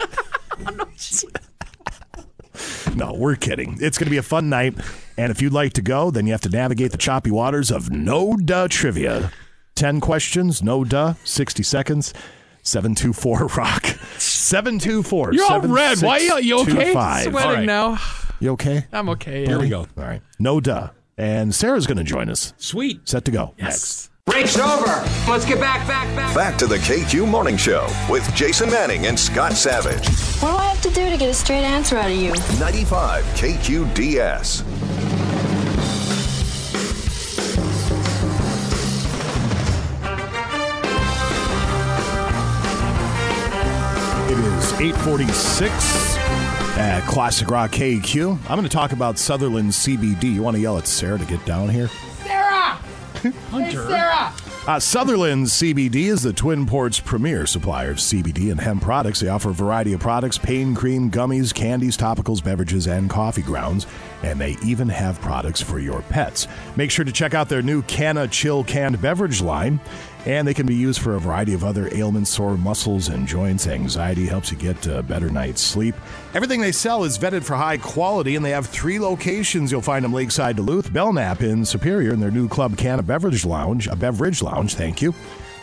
No, we're kidding. It's going to be a fun night. And if you'd like to go, then you have to navigate the choppy waters of no duh trivia. 10 questions, no duh, 60 seconds. 724 <laughs> Rock. 724 You're all red. Why are you you okay? 7625. Sweating right. now. You okay? I'm okay. Here we go. All right. No duh. And Sarah's going to join us. Sweet. Set to go. Yes. Break's over. Let's get back, back, back. Back to the KQ Morning Show with Jason Manning and Scott Savage. What do I have to do to get a straight answer out of you? 95 KQDS. It is 846 at Classic Rock KQ. I'm going to talk about Sutherland CBD. You want to yell at Sarah to get down here? Sarah. Hunter. Hey, Sarah. Uh, Sutherland CBD is the Twin Ports premier supplier of CBD and hemp products. They offer a variety of products pain cream, gummies, candies, topicals, beverages, and coffee grounds. And they even have products for your pets. Make sure to check out their new Canna Chill canned beverage line. And they can be used for a variety of other ailments, sore muscles and joints. Anxiety helps you get a better night's sleep. Everything they sell is vetted for high quality, and they have three locations. You'll find them Lakeside Duluth, Belknap in Superior, and their new Club Canna Beverage Lounge, a beverage lounge, thank you,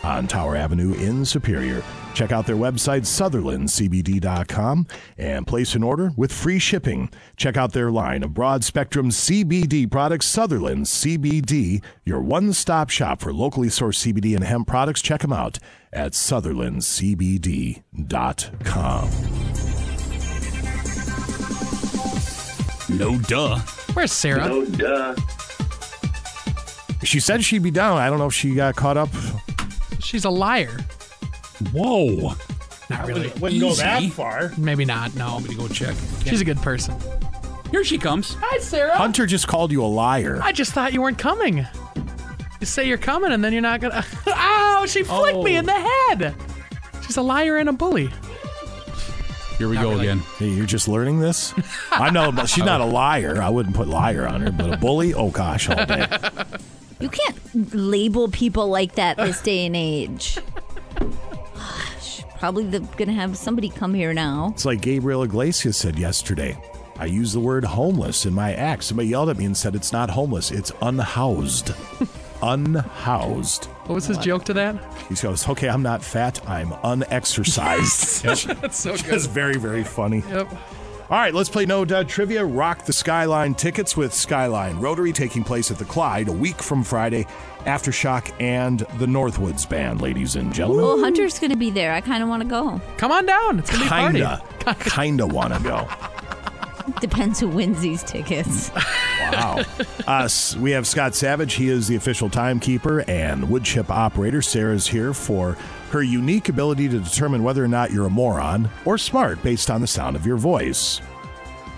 on Tower Avenue in Superior. Check out their website, sutherlandcbd.com, and place an order with free shipping. Check out their line of broad spectrum CBD products, Sutherland CBD, your one stop shop for locally sourced CBD and hemp products. Check them out at sutherlandcbd.com. No duh. Where's Sarah? No duh. She said she'd be down. I don't know if she got caught up. She's a liar. Whoa. Not really. Wouldn't go that Easy. far. Maybe not. No. Want me to go check? She's a good person. Here she comes. Hi, Sarah. Hunter just called you a liar. I just thought you weren't coming. You say you're coming and then you're not gonna. <laughs> Ow! Oh, she flicked me Oh. in the oh. head. She's a liar and a bully. Here we Not go really. again. Hey, you're just learning this? I know, but she's not a liar. I wouldn't put liar on her, but a bully? Oh, gosh, all day. You can't label people like that this day and age. Probably gonna have somebody come here now. It's like Gabriel Iglesias said yesterday. I used the word homeless in my act. Somebody yelled at me and said it's not homeless, it's unhoused. <laughs> unhoused. What was his joke to that? He goes, okay, I'm not fat, I'm unexercised. <laughs> That's so good. That's very, very funny. Yep. All right, let's play No Duh Trivia. Rock the Skyline tickets with Skyline Rotary taking place at the Clyde a week from Friday. Aftershock and the Northwoods Band, ladies and gentlemen. Oh, Hunter's gonna be there. I kind of want to go. Come on down. It's gonna be party. Kinda, <laughs> kinda want to go. Depends who wins these tickets. <laughs> Wow. Us. we have Scott Savage. He is the official timekeeper and wood chip operator. Sarah's here for her unique ability to determine whether or not you're a moron or smart based on the sound of your voice.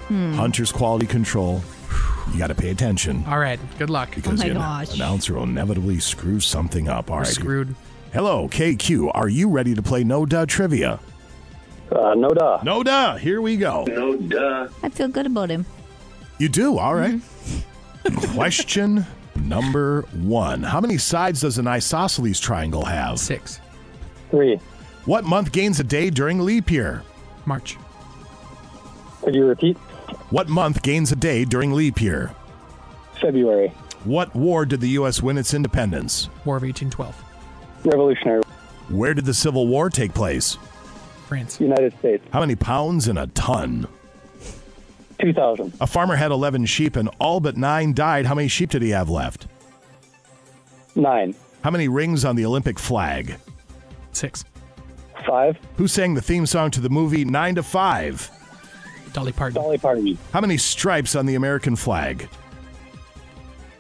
Hmm. Hunter's quality control. You got to pay attention All right. Good luck. because Oh my the gosh. announcer will inevitably screw something up. All We're right. screwed. Hello, KQ. Are you ready to play No Duh Trivia? Uh, no duh. No Duh. Here we go. No duh. I feel good about him. You do? All right. <laughs> Question number one How many sides does an isosceles triangle have? Six. Three. What month gains a day during leap year? March. Could you repeat? What month gains a day during leap year? February. What war did the U.S. win its independence? War of 1812. Revolutionary. Where did the Civil War take place? France. United States. How many pounds in a ton? 2000. A farmer had 11 sheep and all but nine died. How many sheep did he have left? Nine. How many rings on the Olympic flag? Six. Five. Who sang the theme song to the movie 9 to 5? Dolly Parton. Dolly Parton. How many stripes on the American flag?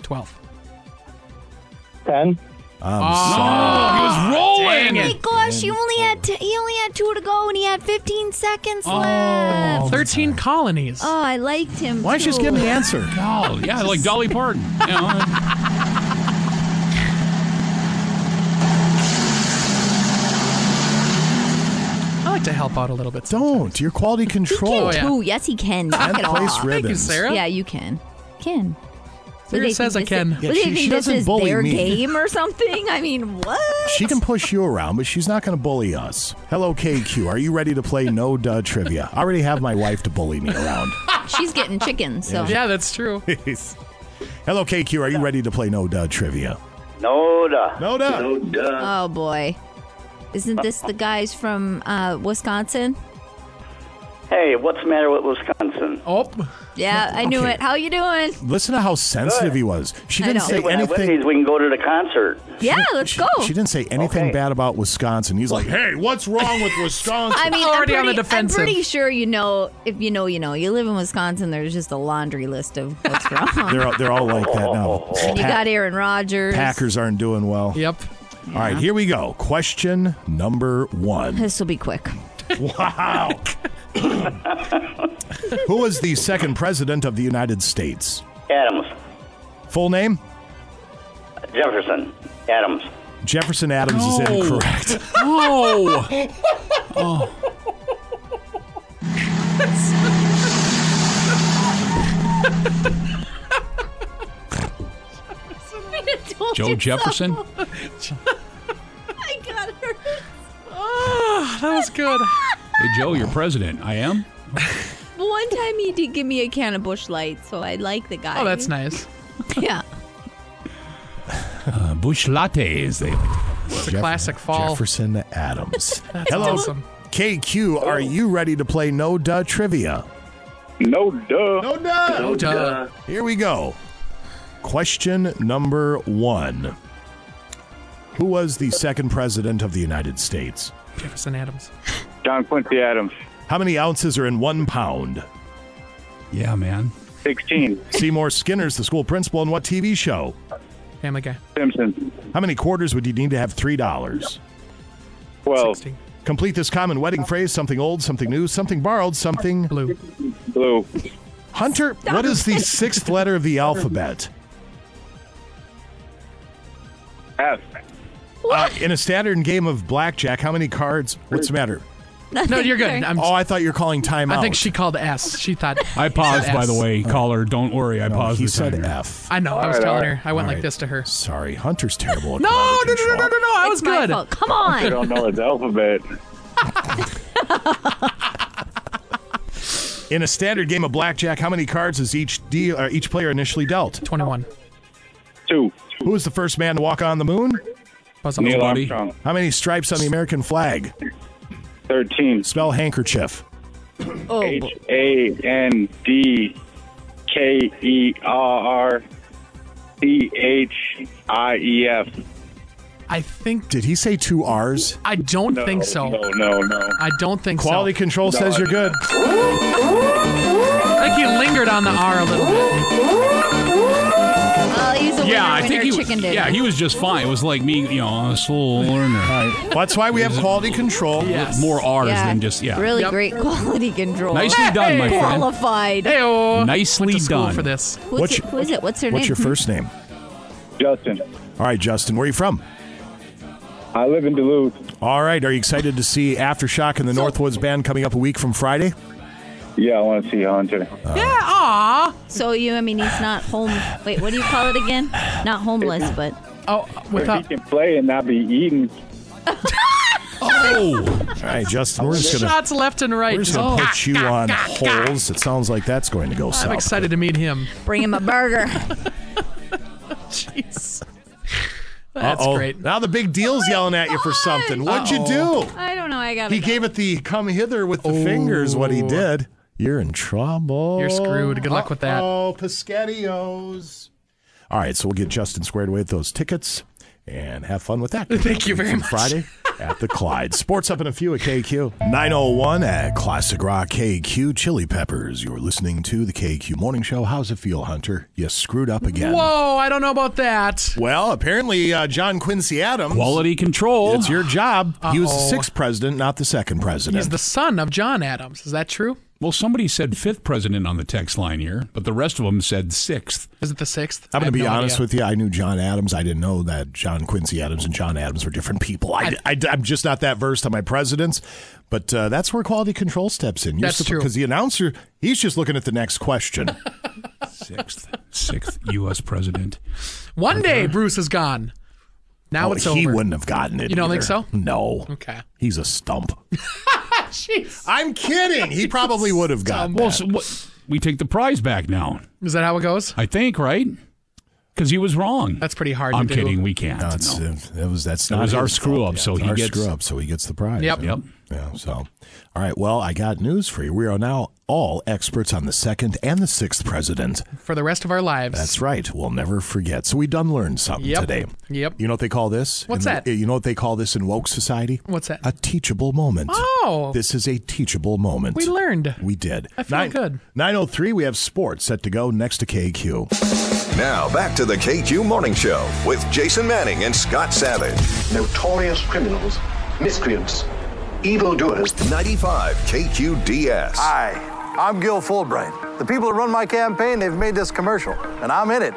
Twelve. Ten. I'm Oh, sorry. He was ah, rolling. Oh my gosh, he only had t- he only had two to go, and he had 15 seconds Oh, left. 13 colonies. Oh, I liked him. Why don't you just give me the answer? <laughs> Oh, yeah, like Dolly Parton. <laughs> You know, like to help out a little bit. Don't. Your quality control. He control. can too. Yes, he can. Knock Tenth it place off. Thank you, Sarah. Yeah, you can. Can. Sarah they says I this can. Is, Yeah, would she- they think she this doesn't is bully their me. game or something? I mean, what? She can push you around, but she's not going to bully us. Hello, KQ. Are you ready to play No Duh Trivia? I already have my wife to bully me around. <laughs> She's getting chickens, so. Yeah, that's true. Hello, KQ. Are you ready to play No Duh Trivia? No duh. No Duh. No duh. Oh boy, isn't this the guys from uh, Wisconsin? Hey, what's the matter with Wisconsin? Oh, Yeah, I knew Okay. it. How you doing? Listen to how sensitive he was. She I didn't know. say anything. we can go to the concert. Yeah, let's She, go. she didn't say anything Okay. bad about Wisconsin. He's like, "Hey, what's wrong with Wisconsin?" I mean, I'm Already on the I'm defensive. pretty sure you know. If you know, you know. You live in Wisconsin. There's just a laundry list of what's wrong. <laughs> they're all- they're all like that now. and you Pa- got Aaron Rodgers. Packers aren't doing well. yep. All right, here we go. Question number one. This will be quick. Wow. <laughs> Who was the second president of the United States? Adams. Full name? Jefferson. Adams. Jefferson Adams is No. incorrect. <laughs> <laughs> oh. oh. <laughs> Joe Jefferson? <laughs> I got her. Oh, that was good. Hey, Joe, you're president. I am? One time he did give me a can of Busch Light, so I like the guy. Oh, that's nice. <laughs> Yeah. Uh, Busch lattes. They It's a classic fall. Jefferson Adams. That's Hello. awesome. KQ, are you ready to play No Duh Trivia? No duh. No Duh. No duh. Here we go. Question number one Who was the second president of the United States? Jefferson Adams. John Quincy Adams. How many ounces are in one pound? Yeah, man. 16. Seymour Skinner's the school principal in what TV show? Family Guy. Simpson. How many quarters would you need to have $3? 12. 16. Complete this common wedding phrase something old, something new, something borrowed, something. Blue. Blue. Hunter, what is the sixth letter of the alphabet? F. Uh, in a standard game of blackjack, how many cards? What's the matter? No, you're good. I'm, Oh, I thought you were calling time I out. think she called S. She thought. I paused, by the S. way. Caller, don't worry. I No, paused he the said timer. F. I know. I was All right, telling all her. I went All like this to her. Sorry, Hunter's terrible at No, no, no, no, no, no, no. I was my good. fault. Come I on. don't know his alphabet. <laughs> In a standard game of blackjack, how many cards is each deal, uh, each player initially dealt? 21. Two. Who was the first man to walk on the moon? Buzz Neil Aldrin. Armstrong. How many stripes on the American flag? 13. Spell handkerchief. Oh, H A N D K E R R C H I E F. I think. Did he say two R's? I don't No, think so. No, no, no. I don't think so. Quality so. control says you're good. I I think he lingered on the R a little bit. He's a Yeah, I think he was, chicken dinner. yeah, he was just fine. It was like me, you know, a slow learner. Well, that's why we have quality control. With more R's Yeah, than just yeah. Really great quality control. Nicely done, my friend. Qualified. Nicely Went to school done. for this. Who's What's it, who is it? What's her What's name? your first name? Justin. All right, Justin, where are you from? I live in Duluth. All right, are you excited to see Aftershock and the Northwoods Band coming up a week from Friday? Yeah, I want to see Hunter. Yeah, aw. So you, I mean, he's not home. Wait, what do you call it again? Not homeless, but oh, If he can play and not be eaten. <laughs> Oh, All right, Justin, we're just gonna Shots left and right. we're just gonna Oh. put you on holes. It sounds like that's going to go I'm south. excited to meet him. bring him a burger. <laughs> Jeez. That's Uh-oh. great. Now the big deal's oh yelling at you for something. What'd you do? I don't know. I got He gave it the come hither with the fingers. What he oh. did. You're in trouble. You're screwed. Good luck with that. Oh, Piscattios. All right, so we'll get Justin squared away with those tickets and have fun with that. <laughs> Thank you very much. Friday at the Clyde. Sports up in a few at KQ. 901 at Classic Rock KQ. Chili Peppers. You're listening to the KQ Morning Show. How's it feel, Hunter? You screwed up again. Whoa, I don't know about that. Well, apparently, uh, John Quincy Adams. quality control. It's your job. He was the sixth president, not the second president. He's the son of John Adams. Is that true? Well, somebody said fifth president on the text line here, but the rest of them said sixth. Is it the sixth? I'm going to be no honest idea. with you. I knew John Adams. I didn't know that John Quincy Adams and John Adams were different people. I, am just not that versed on my presidents. But uh, that's where quality control steps in. That's true. Because the announcer, he's just looking at the next question. <laughs> <laughs> Sixth, sixth U.S. president. One day Bruce is gone. Now Oh, it's he over. wouldn't have gotten it. You don't either. think so? No. Okay. He's a stump. <laughs> <laughs> Jeez. I'm kidding. He probably would have gotten Well, so what, we take the prize back now. Is that how it goes? I think, right? Because he was wrong. That's pretty hard I'm to do. kidding. We can't. No, it's, No. uh, it was that's That not was our screw fault. up, Yeah, so he our gets- screw up, so he gets the prize. Yep. Yep. Yeah. So, all right. Well, I got news for you. We are now all experts on the second and the sixth president. For the rest of our lives. That's right. We'll never forget. So we done learned something Yep. today. Yep. You know what they call this? What's in the- that? Eh, you know what they call this in woke society? What's that? A teachable moment. Oh. This is a teachable moment. We learned. We did. I feel good. 903, we have sports set to go next to KQ. Now back to the KQ Morning Show with Jason Manning and Scott Savage. Notorious criminals, miscreants, evildoers. 95 KQDS. Hi, I'm Gil Fulbright. The people that run my campaign, they've made this commercial, and I'm in it.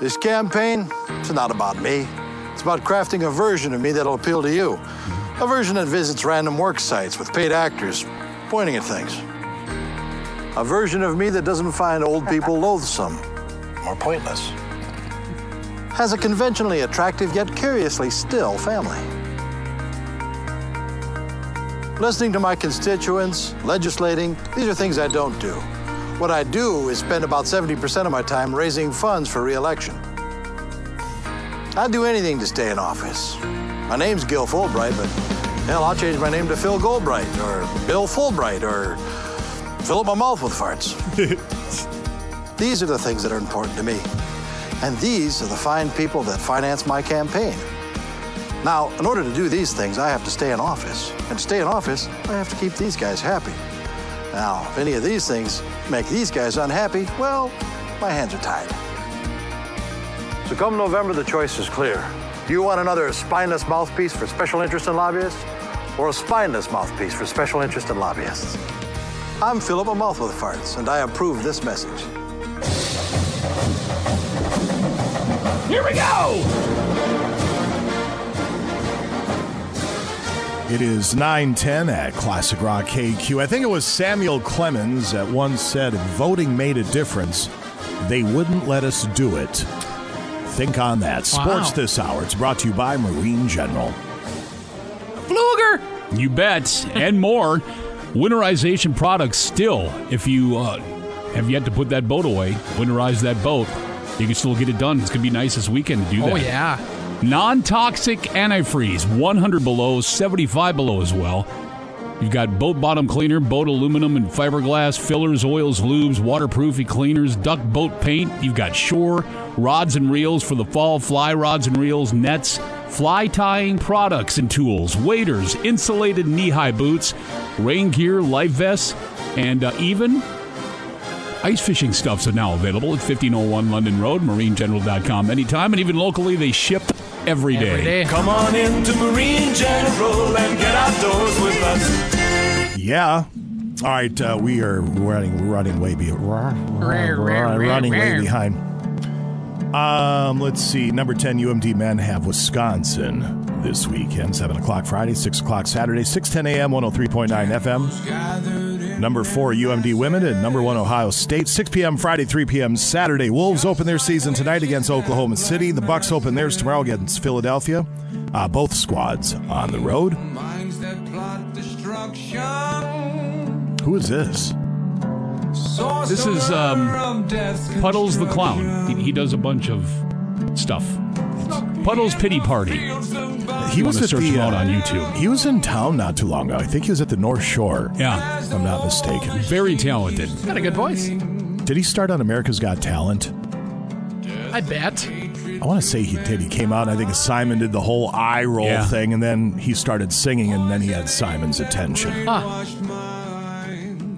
This campaign, it's not about me. It's about crafting a version of me that'll appeal to you. A version that visits random work sites with paid actors pointing at things. A version of me that doesn't find old people <laughs> loathsome or pointless. Has a conventionally attractive yet curiously still family. Listening to my constituents, legislating, these are things I don't do. What I do is spend about 70% of my time raising funds for reelection. I'd do anything to stay in office. My name's Gil Fulbright, but hell, I'll change my name to Phil Goldbright or Bill Fulbright or fill up my mouth with farts. <laughs> these are the things that are important to me. And these are the fine people that finance my campaign. Now, in order to do these things, I have to stay in office. And to stay in office, I have to keep these guys happy. Now, if any of these things make these guys unhappy, well, my hands are tied. So come November, the choice is clear. Do you want another spineless mouthpiece for special interest in lobbyists? Or a spineless mouthpiece for special interest in lobbyists? I'm Philip a mouth with farts, and I approve this message. Here we go. It is 910 at Classic Rock KQ. I think it was Samuel Clemens that once said, if voting made a difference, they wouldn't let us do it. Think on that. Sports Wow. this hour. It's brought to you by Marine General. Fluger. You bet, and more. Winterization products still. If you uh, have yet to put that boat away, winterize that boat. You can still get it done. It's gonna be nice this weekend to do that. Oh yeah. Non-toxic antifreeze, 100 below, 75 below as well. You've got boat bottom cleaner, boat aluminum and fiberglass, fillers, oils, lubes, waterproofing cleaners, duck boat paint. You've got shore, rods and reels for the fall, fly rods and reels, nets, fly tying products and tools, waders, insulated knee-high boots, rain gear, life vests, And uh, even ice fishing stuffs are now available at 1501 London Road, marinegeneral.com anytime. And even locally, they ship every day. Every day. Come on into Marine General and get outdoors with us. Yeah. All right, uh, we are running running way be, running way behind. Um, let's see. Number ten UMD men have Wisconsin this weekend. Seven o'clock Friday, six o'clock Saturday, six ten a.m. One hundred three point nine FM. Number four UMD women and number one Ohio State. Six p.m. Friday, three p.m. Saturday. Wolves open their season tonight against Oklahoma City. The Bucks open theirs tomorrow against Philadelphia. Uh, both squads on the road. Who is this? This is um, Puddles the Clown. He, he does a bunch of stuff. Puddles Pity Party. He You was wanna at search the him out uh, on YouTube. He was in town not too long ago. I think he was at the North Shore. Yeah. if I'm not mistaken. Very talented. Got a good voice. Did he start on America's Got Talent? I bet. I want to say he did. He came out. and I think Simon did the whole eye roll Yeah. thing, and then he started singing, and then he had Simon's attention. Huh.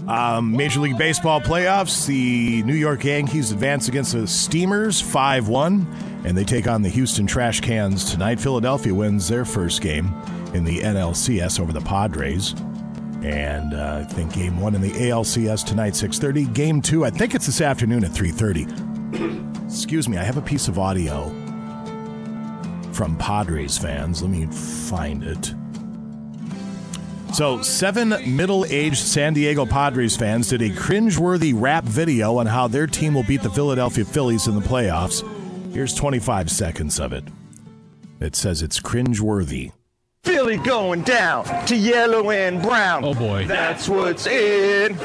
Um, Major League Baseball playoffs. The New York Yankees advance against the Steamers 5 1, and they take on the Houston Trash Cans tonight. Philadelphia wins their first game in the NLCS over the Padres. And uh, I think game one in the ALCS tonight, 6.30. Game two, I think it's this afternoon at 3.30. <clears throat> Excuse me, I have a piece of audio from Padres fans. Let me find it. So, seven middle aged San Diego Padres fans did a cringeworthy rap video on how their team will beat the Philadelphia Phillies in the playoffs. Here's 25 seconds of it. It says it's cringeworthy. Philly going down to yellow and brown. Oh boy. That's what's in.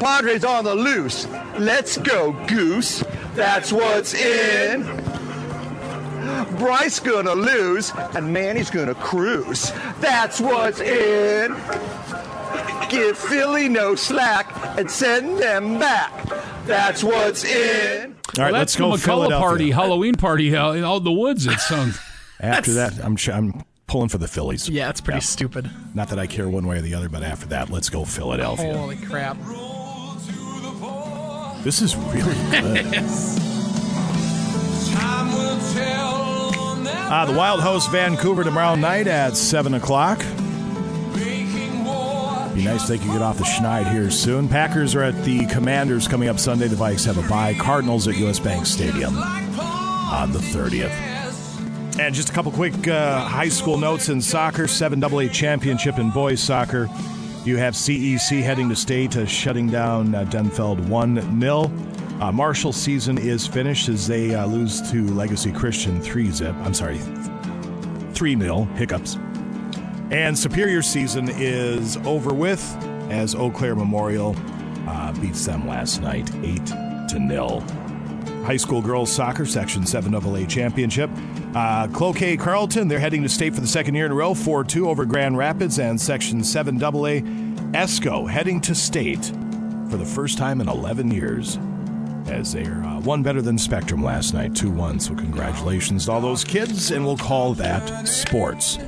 Padres on the loose. Let's go, Goose. That's what's in. Bryce gonna lose and Manny's gonna cruise. That's what's in. Give Philly no slack and send them back. That's what's in. All right, well, let's that's go McCullough Philadelphia. party, Halloween party out in all the woods. It sounds. <laughs> After that, I'm, ch- I'm pulling for the Phillies. Yeah, it's pretty stupid. Not that I care one way or the other, but after that, let's go Philadelphia. Holy crap. This is really <laughs> good. Uh, the Wild host Vancouver tomorrow night at 7 o'clock. Be nice they could get off the schneid here soon. Packers are at the Commanders coming up Sunday. The Vikes have a bye. Cardinals at U.S. Bank Stadium on the 30th. And just a couple quick uh, high school notes in soccer 7AA championship in boys soccer. You have CEC heading to state, uh, shutting down uh, Denfeld 1 0. Uh, Marshall season is finished as they uh, lose to Legacy Christian 3 zip. I'm sorry, 3 0. Hiccups. And Superior season is over with as Eau Claire Memorial uh, beats them last night 8 to 0. High school girls soccer section 7AA championship. Uh, Cloquet Carlton, they're heading to state for the second year in a row, 4 2 over Grand Rapids, and section 7AA. Esko heading to state for the first time in 11 years as they're uh, one better than Spectrum last night, 2 1. So, congratulations to all those kids, and we'll call that sports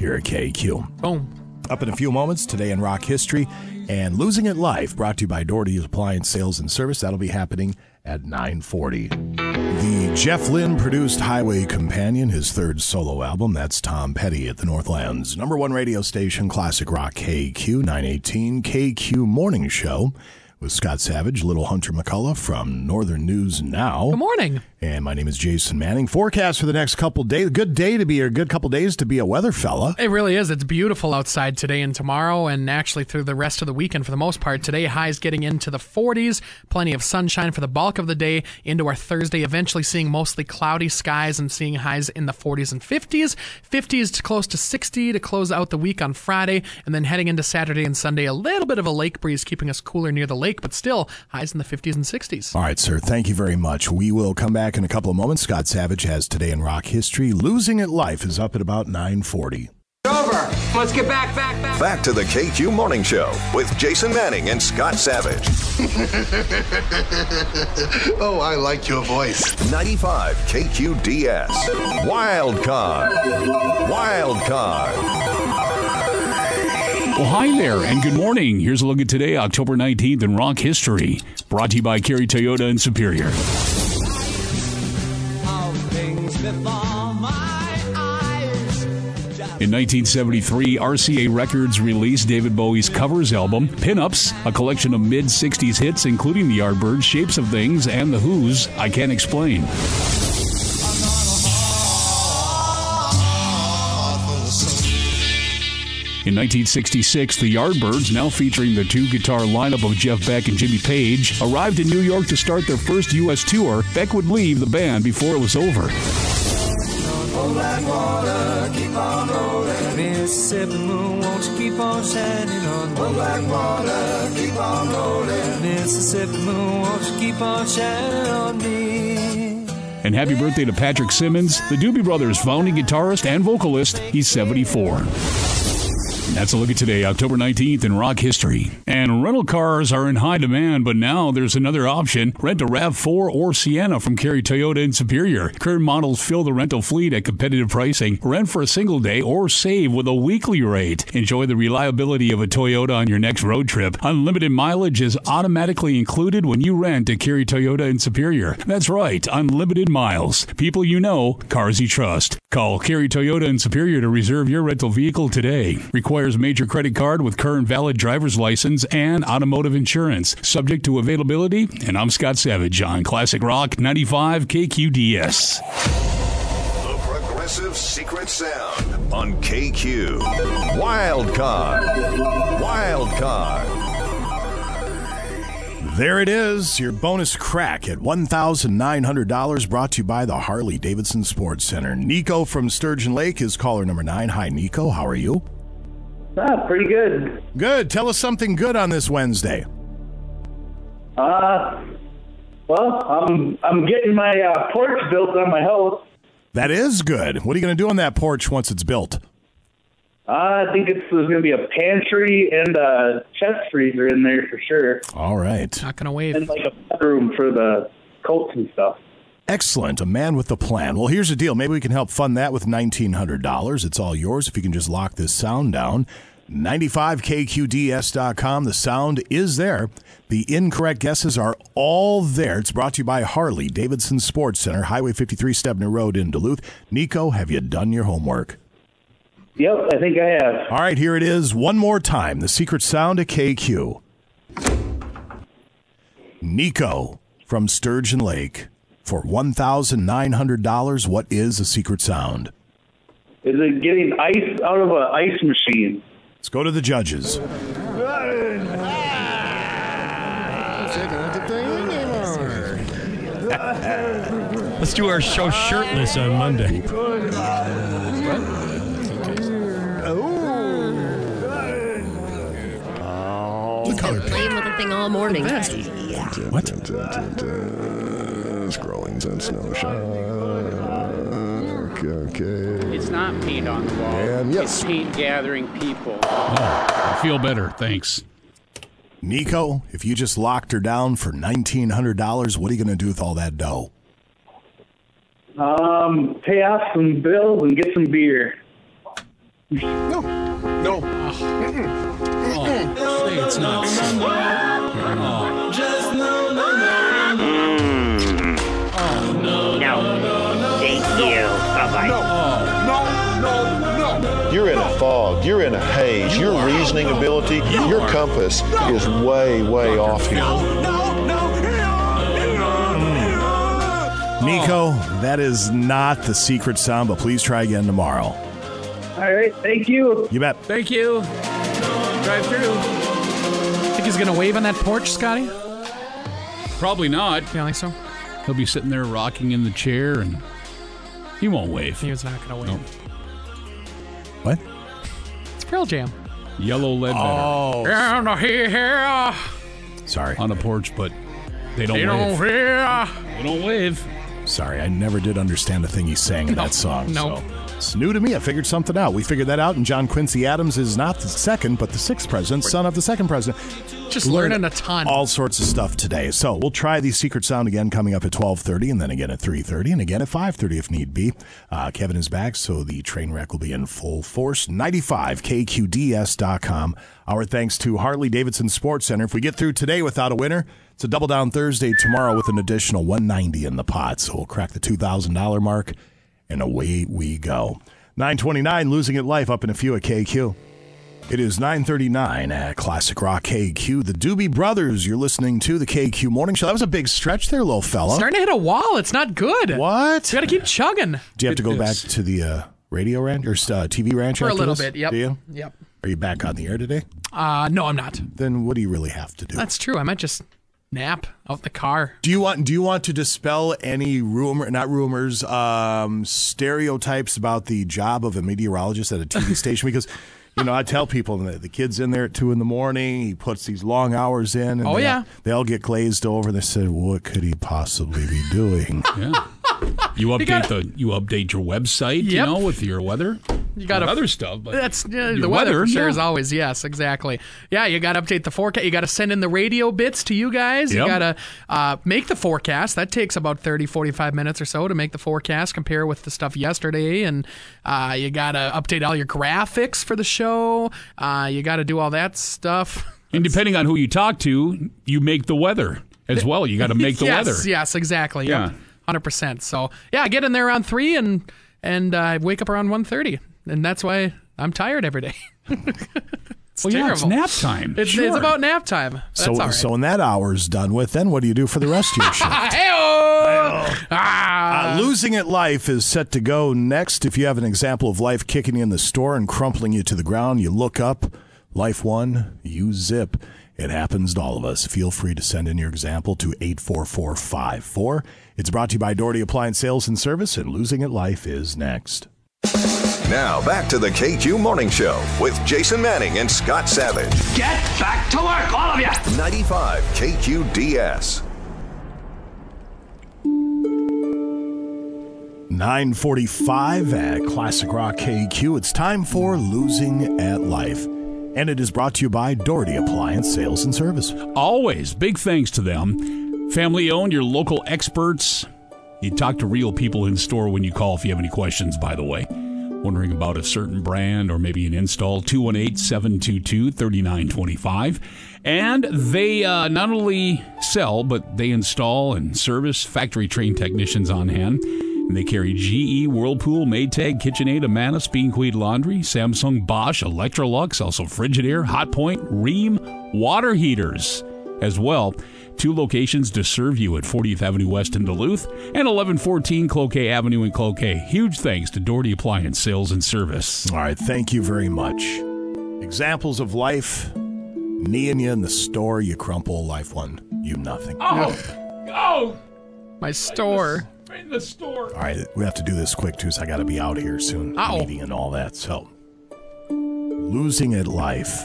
here at KQ. Boom. Up in a few moments, today in rock history and losing it live, brought to you by Doherty Appliance Sales and Service. That'll be happening at 940. The Jeff Lynne produced Highway Companion, his third solo album. That's Tom Petty at the Northlands. Number one radio station, Classic Rock KQ 918, KQ Morning Show with Scott Savage, Little Hunter McCullough from Northern News Now. Good morning. And my name is Jason Manning. Forecast for the next couple days. Good day to be, or good couple days to be a weather fella. It really is. It's beautiful outside today and tomorrow, and actually through the rest of the weekend for the most part. Today, highs getting into the 40s, plenty of sunshine for the bulk of the day into our Thursday, eventually seeing mostly cloudy skies and seeing highs in the 40s and 50s. 50s to close to 60 to close out the week on Friday, and then heading into Saturday and Sunday, a little bit of a lake breeze keeping us cooler near the lake, but still highs in the 50s and 60s. All right, sir. Thank you very much. We will come back in a couple of moments. Scott Savage has today in rock history. Losing at life is up at about 940. Over. Let's get back, back, back. Back to the KQ Morning Show with Jason Manning and Scott Savage. <laughs> oh, I like your voice. 95 KQDS. Wild Card. Wild Card. Well, hi there, and good morning. Here's a look at today, October 19th in rock history. Brought to you by Kerry Toyota in Superior. In 1973, RCA Records released David Bowie's covers album, Pinups, a collection of mid 60s hits, including The Yardbirds, Shapes of Things, and The Who's I Can't Explain. In 1966, the Yardbirds, now featuring the two guitar lineup of Jeff Beck and Jimmy Page, arrived in New York to start their first U.S. tour. Beck would leave the band before it was over. And happy birthday to Patrick Simmons, the Doobie Brothers founding guitarist and vocalist. He's 74. That's a look at today, October 19th in rock history. And rental cars are in high demand, but now there's another option. Rent a RAV4 or Sienna from Kerry Toyota in Superior. Current models fill the rental fleet at competitive pricing. Rent for a single day or save with a weekly rate. Enjoy the reliability of a Toyota on your next road trip. Unlimited mileage is automatically included when you rent at Kerry Toyota in Superior. That's right, unlimited miles. People you know, cars you trust. Call Kerry Toyota in Superior to reserve your rental vehicle today. Requires major credit card with current valid driver's license and automotive insurance. Subject to availability. And I'm Scott Savage on Classic Rock 95 KQDS. The Progressive Secret Sound on KQ. Wild card. Wild card. There it is, your bonus crack at $1,900 brought to you by the Harley Davidson Sports Center. Nico from Sturgeon Lake is caller number nine. Hi, Nico. How are you? Ah, pretty good. Good. Tell us something good on this Wednesday. Uh, well, I'm I'm getting my uh, porch built on my house. That is good. What are you going to do on that porch once it's built? Uh, I think it's there's going to be a pantry and a chest freezer in there for sure, All right. Not gonna wait. and like a bedroom for the coats and stuff. Excellent. A man with a plan. Well, here's the deal. Maybe we can help fund that with $1,900. It's all yours if you can just lock this sound down. 95kqds.com. The sound is there. The incorrect guesses are all there. It's brought to you by Harley Davidson Sports Center, Highway 53, Stebner Road in Duluth. Nico, have you done your homework? Yep, I think I have. All right, here it is one more time. The secret sound of KQ. Nico from Sturgeon Lake. For $1,900, what is a secret sound? Is it getting ice out of an ice machine? Let's go to the judges. Let's do our show shirtless on Monday. He's been playing with the thing all morning. What? Scrolling and snow Okay. It's not paint on the wall. And yes. It's paint gathering people. I feel better. Thanks. Nico, if you just locked her down for $1,900, what are you going to do with all that dough? Um, pay off some bills and get some beer. No. No. Oh, say it's not so. <laughs> Oh. No. No. Thank you. Bye bye. No, no, no. No. You're in a fog. You're in a haze. Your reasoning ability, your compass is way, way off here. Nico, that is not the secret sound, but please try again tomorrow. All right, thank you. You bet. Thank you. Drive through. Think he's gonna wave on that porch, Scotty? Probably not. You don't think so? He'll be sitting there rocking in the chair and he won't wave. He was not gonna wave. Nope. What? It's Pearl Jam. Yellow lead Oh. And here, uh, Sorry. on a porch, but they don't they wave. don't hear. They don't wave. Sorry, I never did understand a thing he sang in that song. no. So. It's new to me. I figured something out. We figured that out, and John Quincy Adams is not the second, but the sixth president, son of the second president. Just Learned learning a ton. All sorts of stuff today. So we'll try the secret sound again coming up at 12.30 and then again at 3.30 and again at 5.30 if need be. Uh, Kevin is back, so the train wreck will be in full force. 95KQDS.com. Our thanks to Harley Davidson Sports Center. If we get through today without a winner, it's a double down Thursday tomorrow with an additional 190 in the pot. So we'll crack the $2,000 mark and away we go. 929 losing it life up in a few at KQ. It is 939 at Classic Rock KQ. The Doobie Brothers, you're listening to the KQ Morning Show. That was a big stretch there, little fella. Starting to hit a wall. It's not good. What? You got to keep chugging. Do you have to go back to the uh, radio ranch or uh, TV ranch For a little this? bit, yep. Do you? Yep. Are you back on the air today? Uh, no, I'm not. Then what do you really have to do? That's true. I might just nap out the car. Do you want do you want to dispel any rumor not rumors, um, stereotypes about the job of a meteorologist at a TV <laughs> station? Because you know, I tell people the kid's in there at two in the morning. He puts these long hours in. And Oh, they yeah. all, they all get glazed over. They said, "What could he possibly be doing?" Yeah you update gotta, the you update your website, yep. you know, with your weather. You got other stuff, but that's uh, the weather, weather sure yeah. is always yes, exactly. Yeah, you got to update the forecast. You got to send in the radio bits to you guys. Yep. You got to uh, make the forecast. That takes about 30, 45 minutes or so to make the forecast, compare with the stuff yesterday, and uh, you got to update all your graphics for the show. Uh, you got to do all that stuff. <laughs> And depending on who you talk to, you make the weather as <laughs> well. You got to make the yes, weather. Yes, exactly. Yeah. yeah. 100%. So, yeah, I get in there around 3 and and I uh, wake up around one thirty, And that's why I'm tired every day. <laughs> it's well, terrible. yeah, it's nap time. It's, sure. it's about nap time. That's so, right. so when that hour's done with, then what do you do for the rest of your <laughs> shift? Ah. Uh, losing it life is set to go next. If you have an example of life kicking you in the store and crumpling you to the ground, you look up. Life one, you zip. It happens to all of us. Feel free to send in your example to 84454. It's brought to you by Doherty Appliance Sales and Service, and Losing at Life is next. Now back to the KQ Morning Show with Jason Manning and Scott Savage. Get back to work, all of you. 95 KQDS. 945 at Classic Rock KQ. It's time for Losing at Life. And it is brought to you by Doherty Appliance Sales and Service. Always big thanks to them. Family owned, your local experts. You talk to real people in store when you call if you have any questions, by the way. Wondering about a certain brand or maybe an install, 218 722 3925. And they uh, not only sell, but they install and service factory trained technicians on hand. And they carry GE, Whirlpool, Maytag, KitchenAid, Amana, Speed Queen Laundry, Samsung, Bosch, Electrolux, also Frigidaire, Hotpoint, Rheem, water heaters as well. Two locations to serve you at 40th Avenue West in Duluth and 1114 Cloquet Avenue in Cloquet. Huge thanks to Doherty Appliance Sales and Service. All right, thank you very much. Examples of life, kneeing you in the store, you crumple, life one, you nothing. Oh, oh, My store. In the store. All right, we have to do this quick too, so I got to be out here soon. Uh-oh. Meeting and all that. So, losing at life.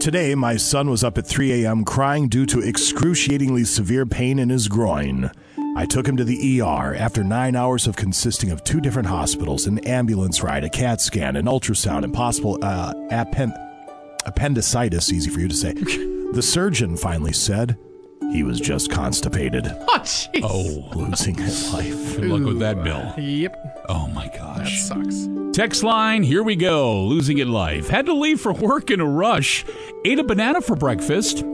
Today, my son was up at 3 a.m. crying due to excruciatingly severe pain in his groin. I took him to the ER after nine hours of consisting of two different hospitals, an ambulance ride, a CAT scan, an ultrasound, and possible uh, appen- appendicitis. Easy for you to say. <laughs> the surgeon finally said he was just constipated. <laughs> Oh, jeez. Oh, Losing his life. good luck with that, Bill. Yep. Oh my gosh. That gosh. sucks. Text line, here we go. Losing it life. Had to leave for work in a rush. Ate a banana for breakfast.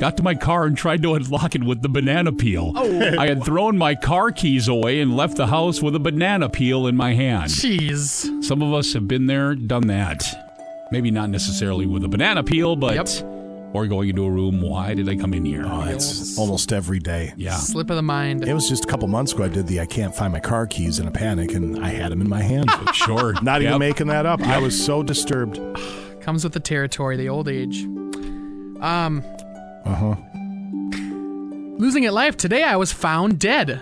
Got to my car and tried to unlock it with the banana peel. Oh. I had thrown my car keys away and left the house with a banana peel in my hand. Jeez. Some of us have been there, done that. Maybe not necessarily with a banana peel, but Yep. Or going into a room. Why did I come in here? Oh, it's almost every day. yeah. Slip of the mind. It was just a couple months ago. I did the I can't find my car keys in a panic, and I had them in my hand. <laughs> Sure. Not even Yep. making that up. I was so disturbed. <sighs> Comes with the territory, the old age. Um, Uh huh. losing at life. Today I was found dead.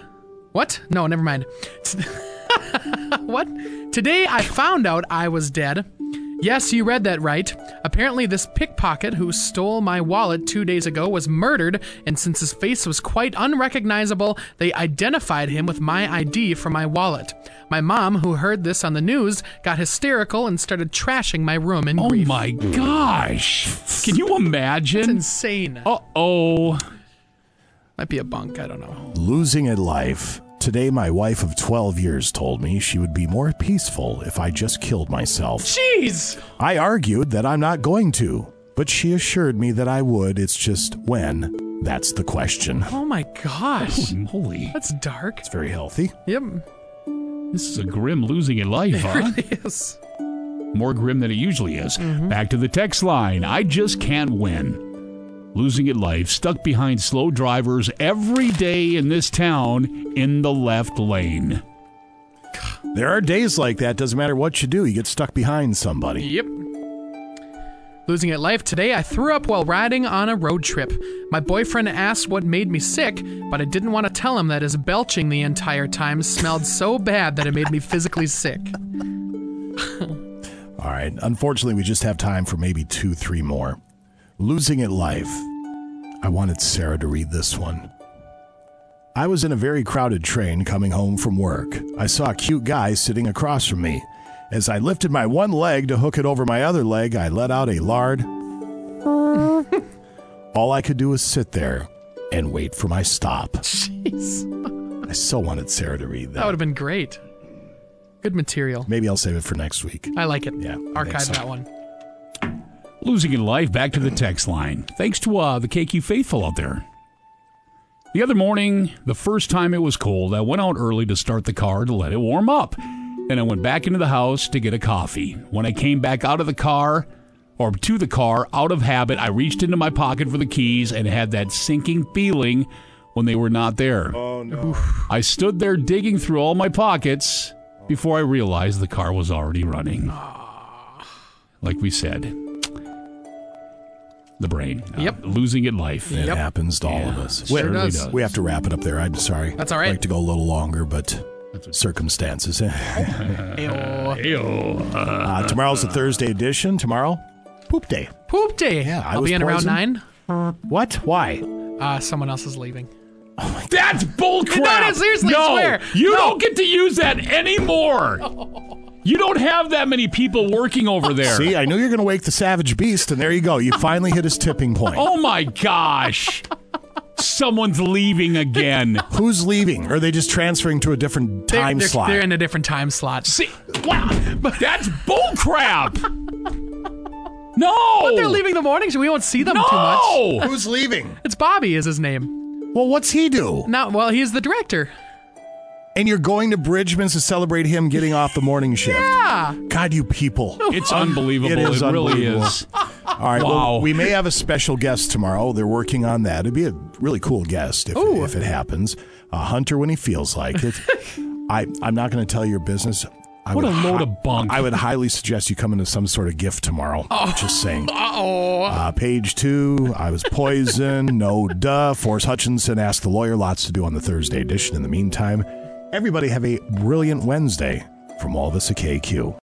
What? No, never mind. <laughs> what? Today I found out I was dead Yes, you read that right. Apparently, this pickpocket who stole my wallet two days ago was murdered, and since his face was quite unrecognizable, they identified him with my ID from my wallet. My mom, who heard this on the news, got hysterical and started trashing my room in Oh grief. my gosh. Can you imagine? It's insane. Uh oh. Might be a bunk, I don't know. Losing a life. Today, my wife of 12 years told me she would be more peaceful if I just killed myself. Jeez! I argued that I'm not going to, but she assured me that I would. It's just when. That's the question. Oh my gosh. Holy moly. That's dark. It's very healthy. Yep. This is a grim losing at life, <laughs> It huh? really is. More grim than it usually is. Mm-hmm. Back to the text line. I just can't win. Losing at life, stuck behind slow drivers every day in this town in the left lane. There are days like that. Doesn't matter what you do, you get stuck behind somebody. Yep. Losing at life today, I threw up while riding on a road trip. My boyfriend asked what made me sick, but I didn't want to tell him that his belching the entire time smelled so bad that it made me physically sick. <laughs> All right. Unfortunately, we just have time for maybe two, three more. Losing at life. I wanted Sarah to read this one. I was in a very crowded train coming home from work. I saw a cute guy sitting across from me. As I lifted my one leg to hook it over my other leg, I let out a lard. <laughs> All I could do was sit there and wait for my stop. Jeez. I so wanted Sarah to read That that. would have been great. Good material. Maybe I'll save it for next week. I like it. Yeah. Archive that one. Losing in life, back to the text line. Thanks to uh, the KQ faithful out there. The other morning, the first time it was cold, I went out early to start the car to let it warm up. Then I went back into the house to get a coffee. When I came back out of the car, or to the car, out of habit, I reached into my pocket for the keys and had that sinking feeling when they were not there. Oh, no. I stood there digging through all my pockets before I realized the car was already running. Like we said, the brain. uh, Yep. losing it life. It happens to all of us. Sure we, does. we have to wrap it up there. I'm sorry. That's all right. I'd like to go a little longer, but circumstances. <laughs> Ayo. uh, tomorrow's the Thursday edition. Tomorrow, poop day. Poop day. Yeah, I I'll was be in around nine. What? Why? Uh, someone else is leaving. That's bullcrap. No, no, seriously, no, swear. You No. don't get to use that anymore. <laughs> You don't have that many people working over there. See, I knew you were going to wake the savage beast, and there you go. You finally hit his tipping point. Oh my gosh. Someone's leaving again. Who's leaving? Or are they just transferring to a different They're- time they're, slot? They're in a different time slot. See, wow, that's bullcrap. No. But they're leaving the morning show. We won't see them No. too much. Who's leaving? It's Bobby is his name. Well, what's he do? Now, well, he's the director. And you're going to Bridgeman's to celebrate him getting off the morning shift. Yeah. God, you people. It's unbelievable. It is really unbelievable. is. All right. Wow. Well, we may have a special guest tomorrow. They're working on that. It'd be a really cool guest if, Ooh. if it happens. A hunter when he feels like it. <laughs> I, I'm not going to tell your business. I What would a load hi- of bunk. I would highly suggest you come into some sort of gift tomorrow. Just saying. Uh-oh. Uh, page two, I was poisoned. no duh. Forrest Hutchinson asked the lawyer. Lots to do on the Thursday edition. In the meantime, everybody have a brilliant Wednesday from all of us at KQ.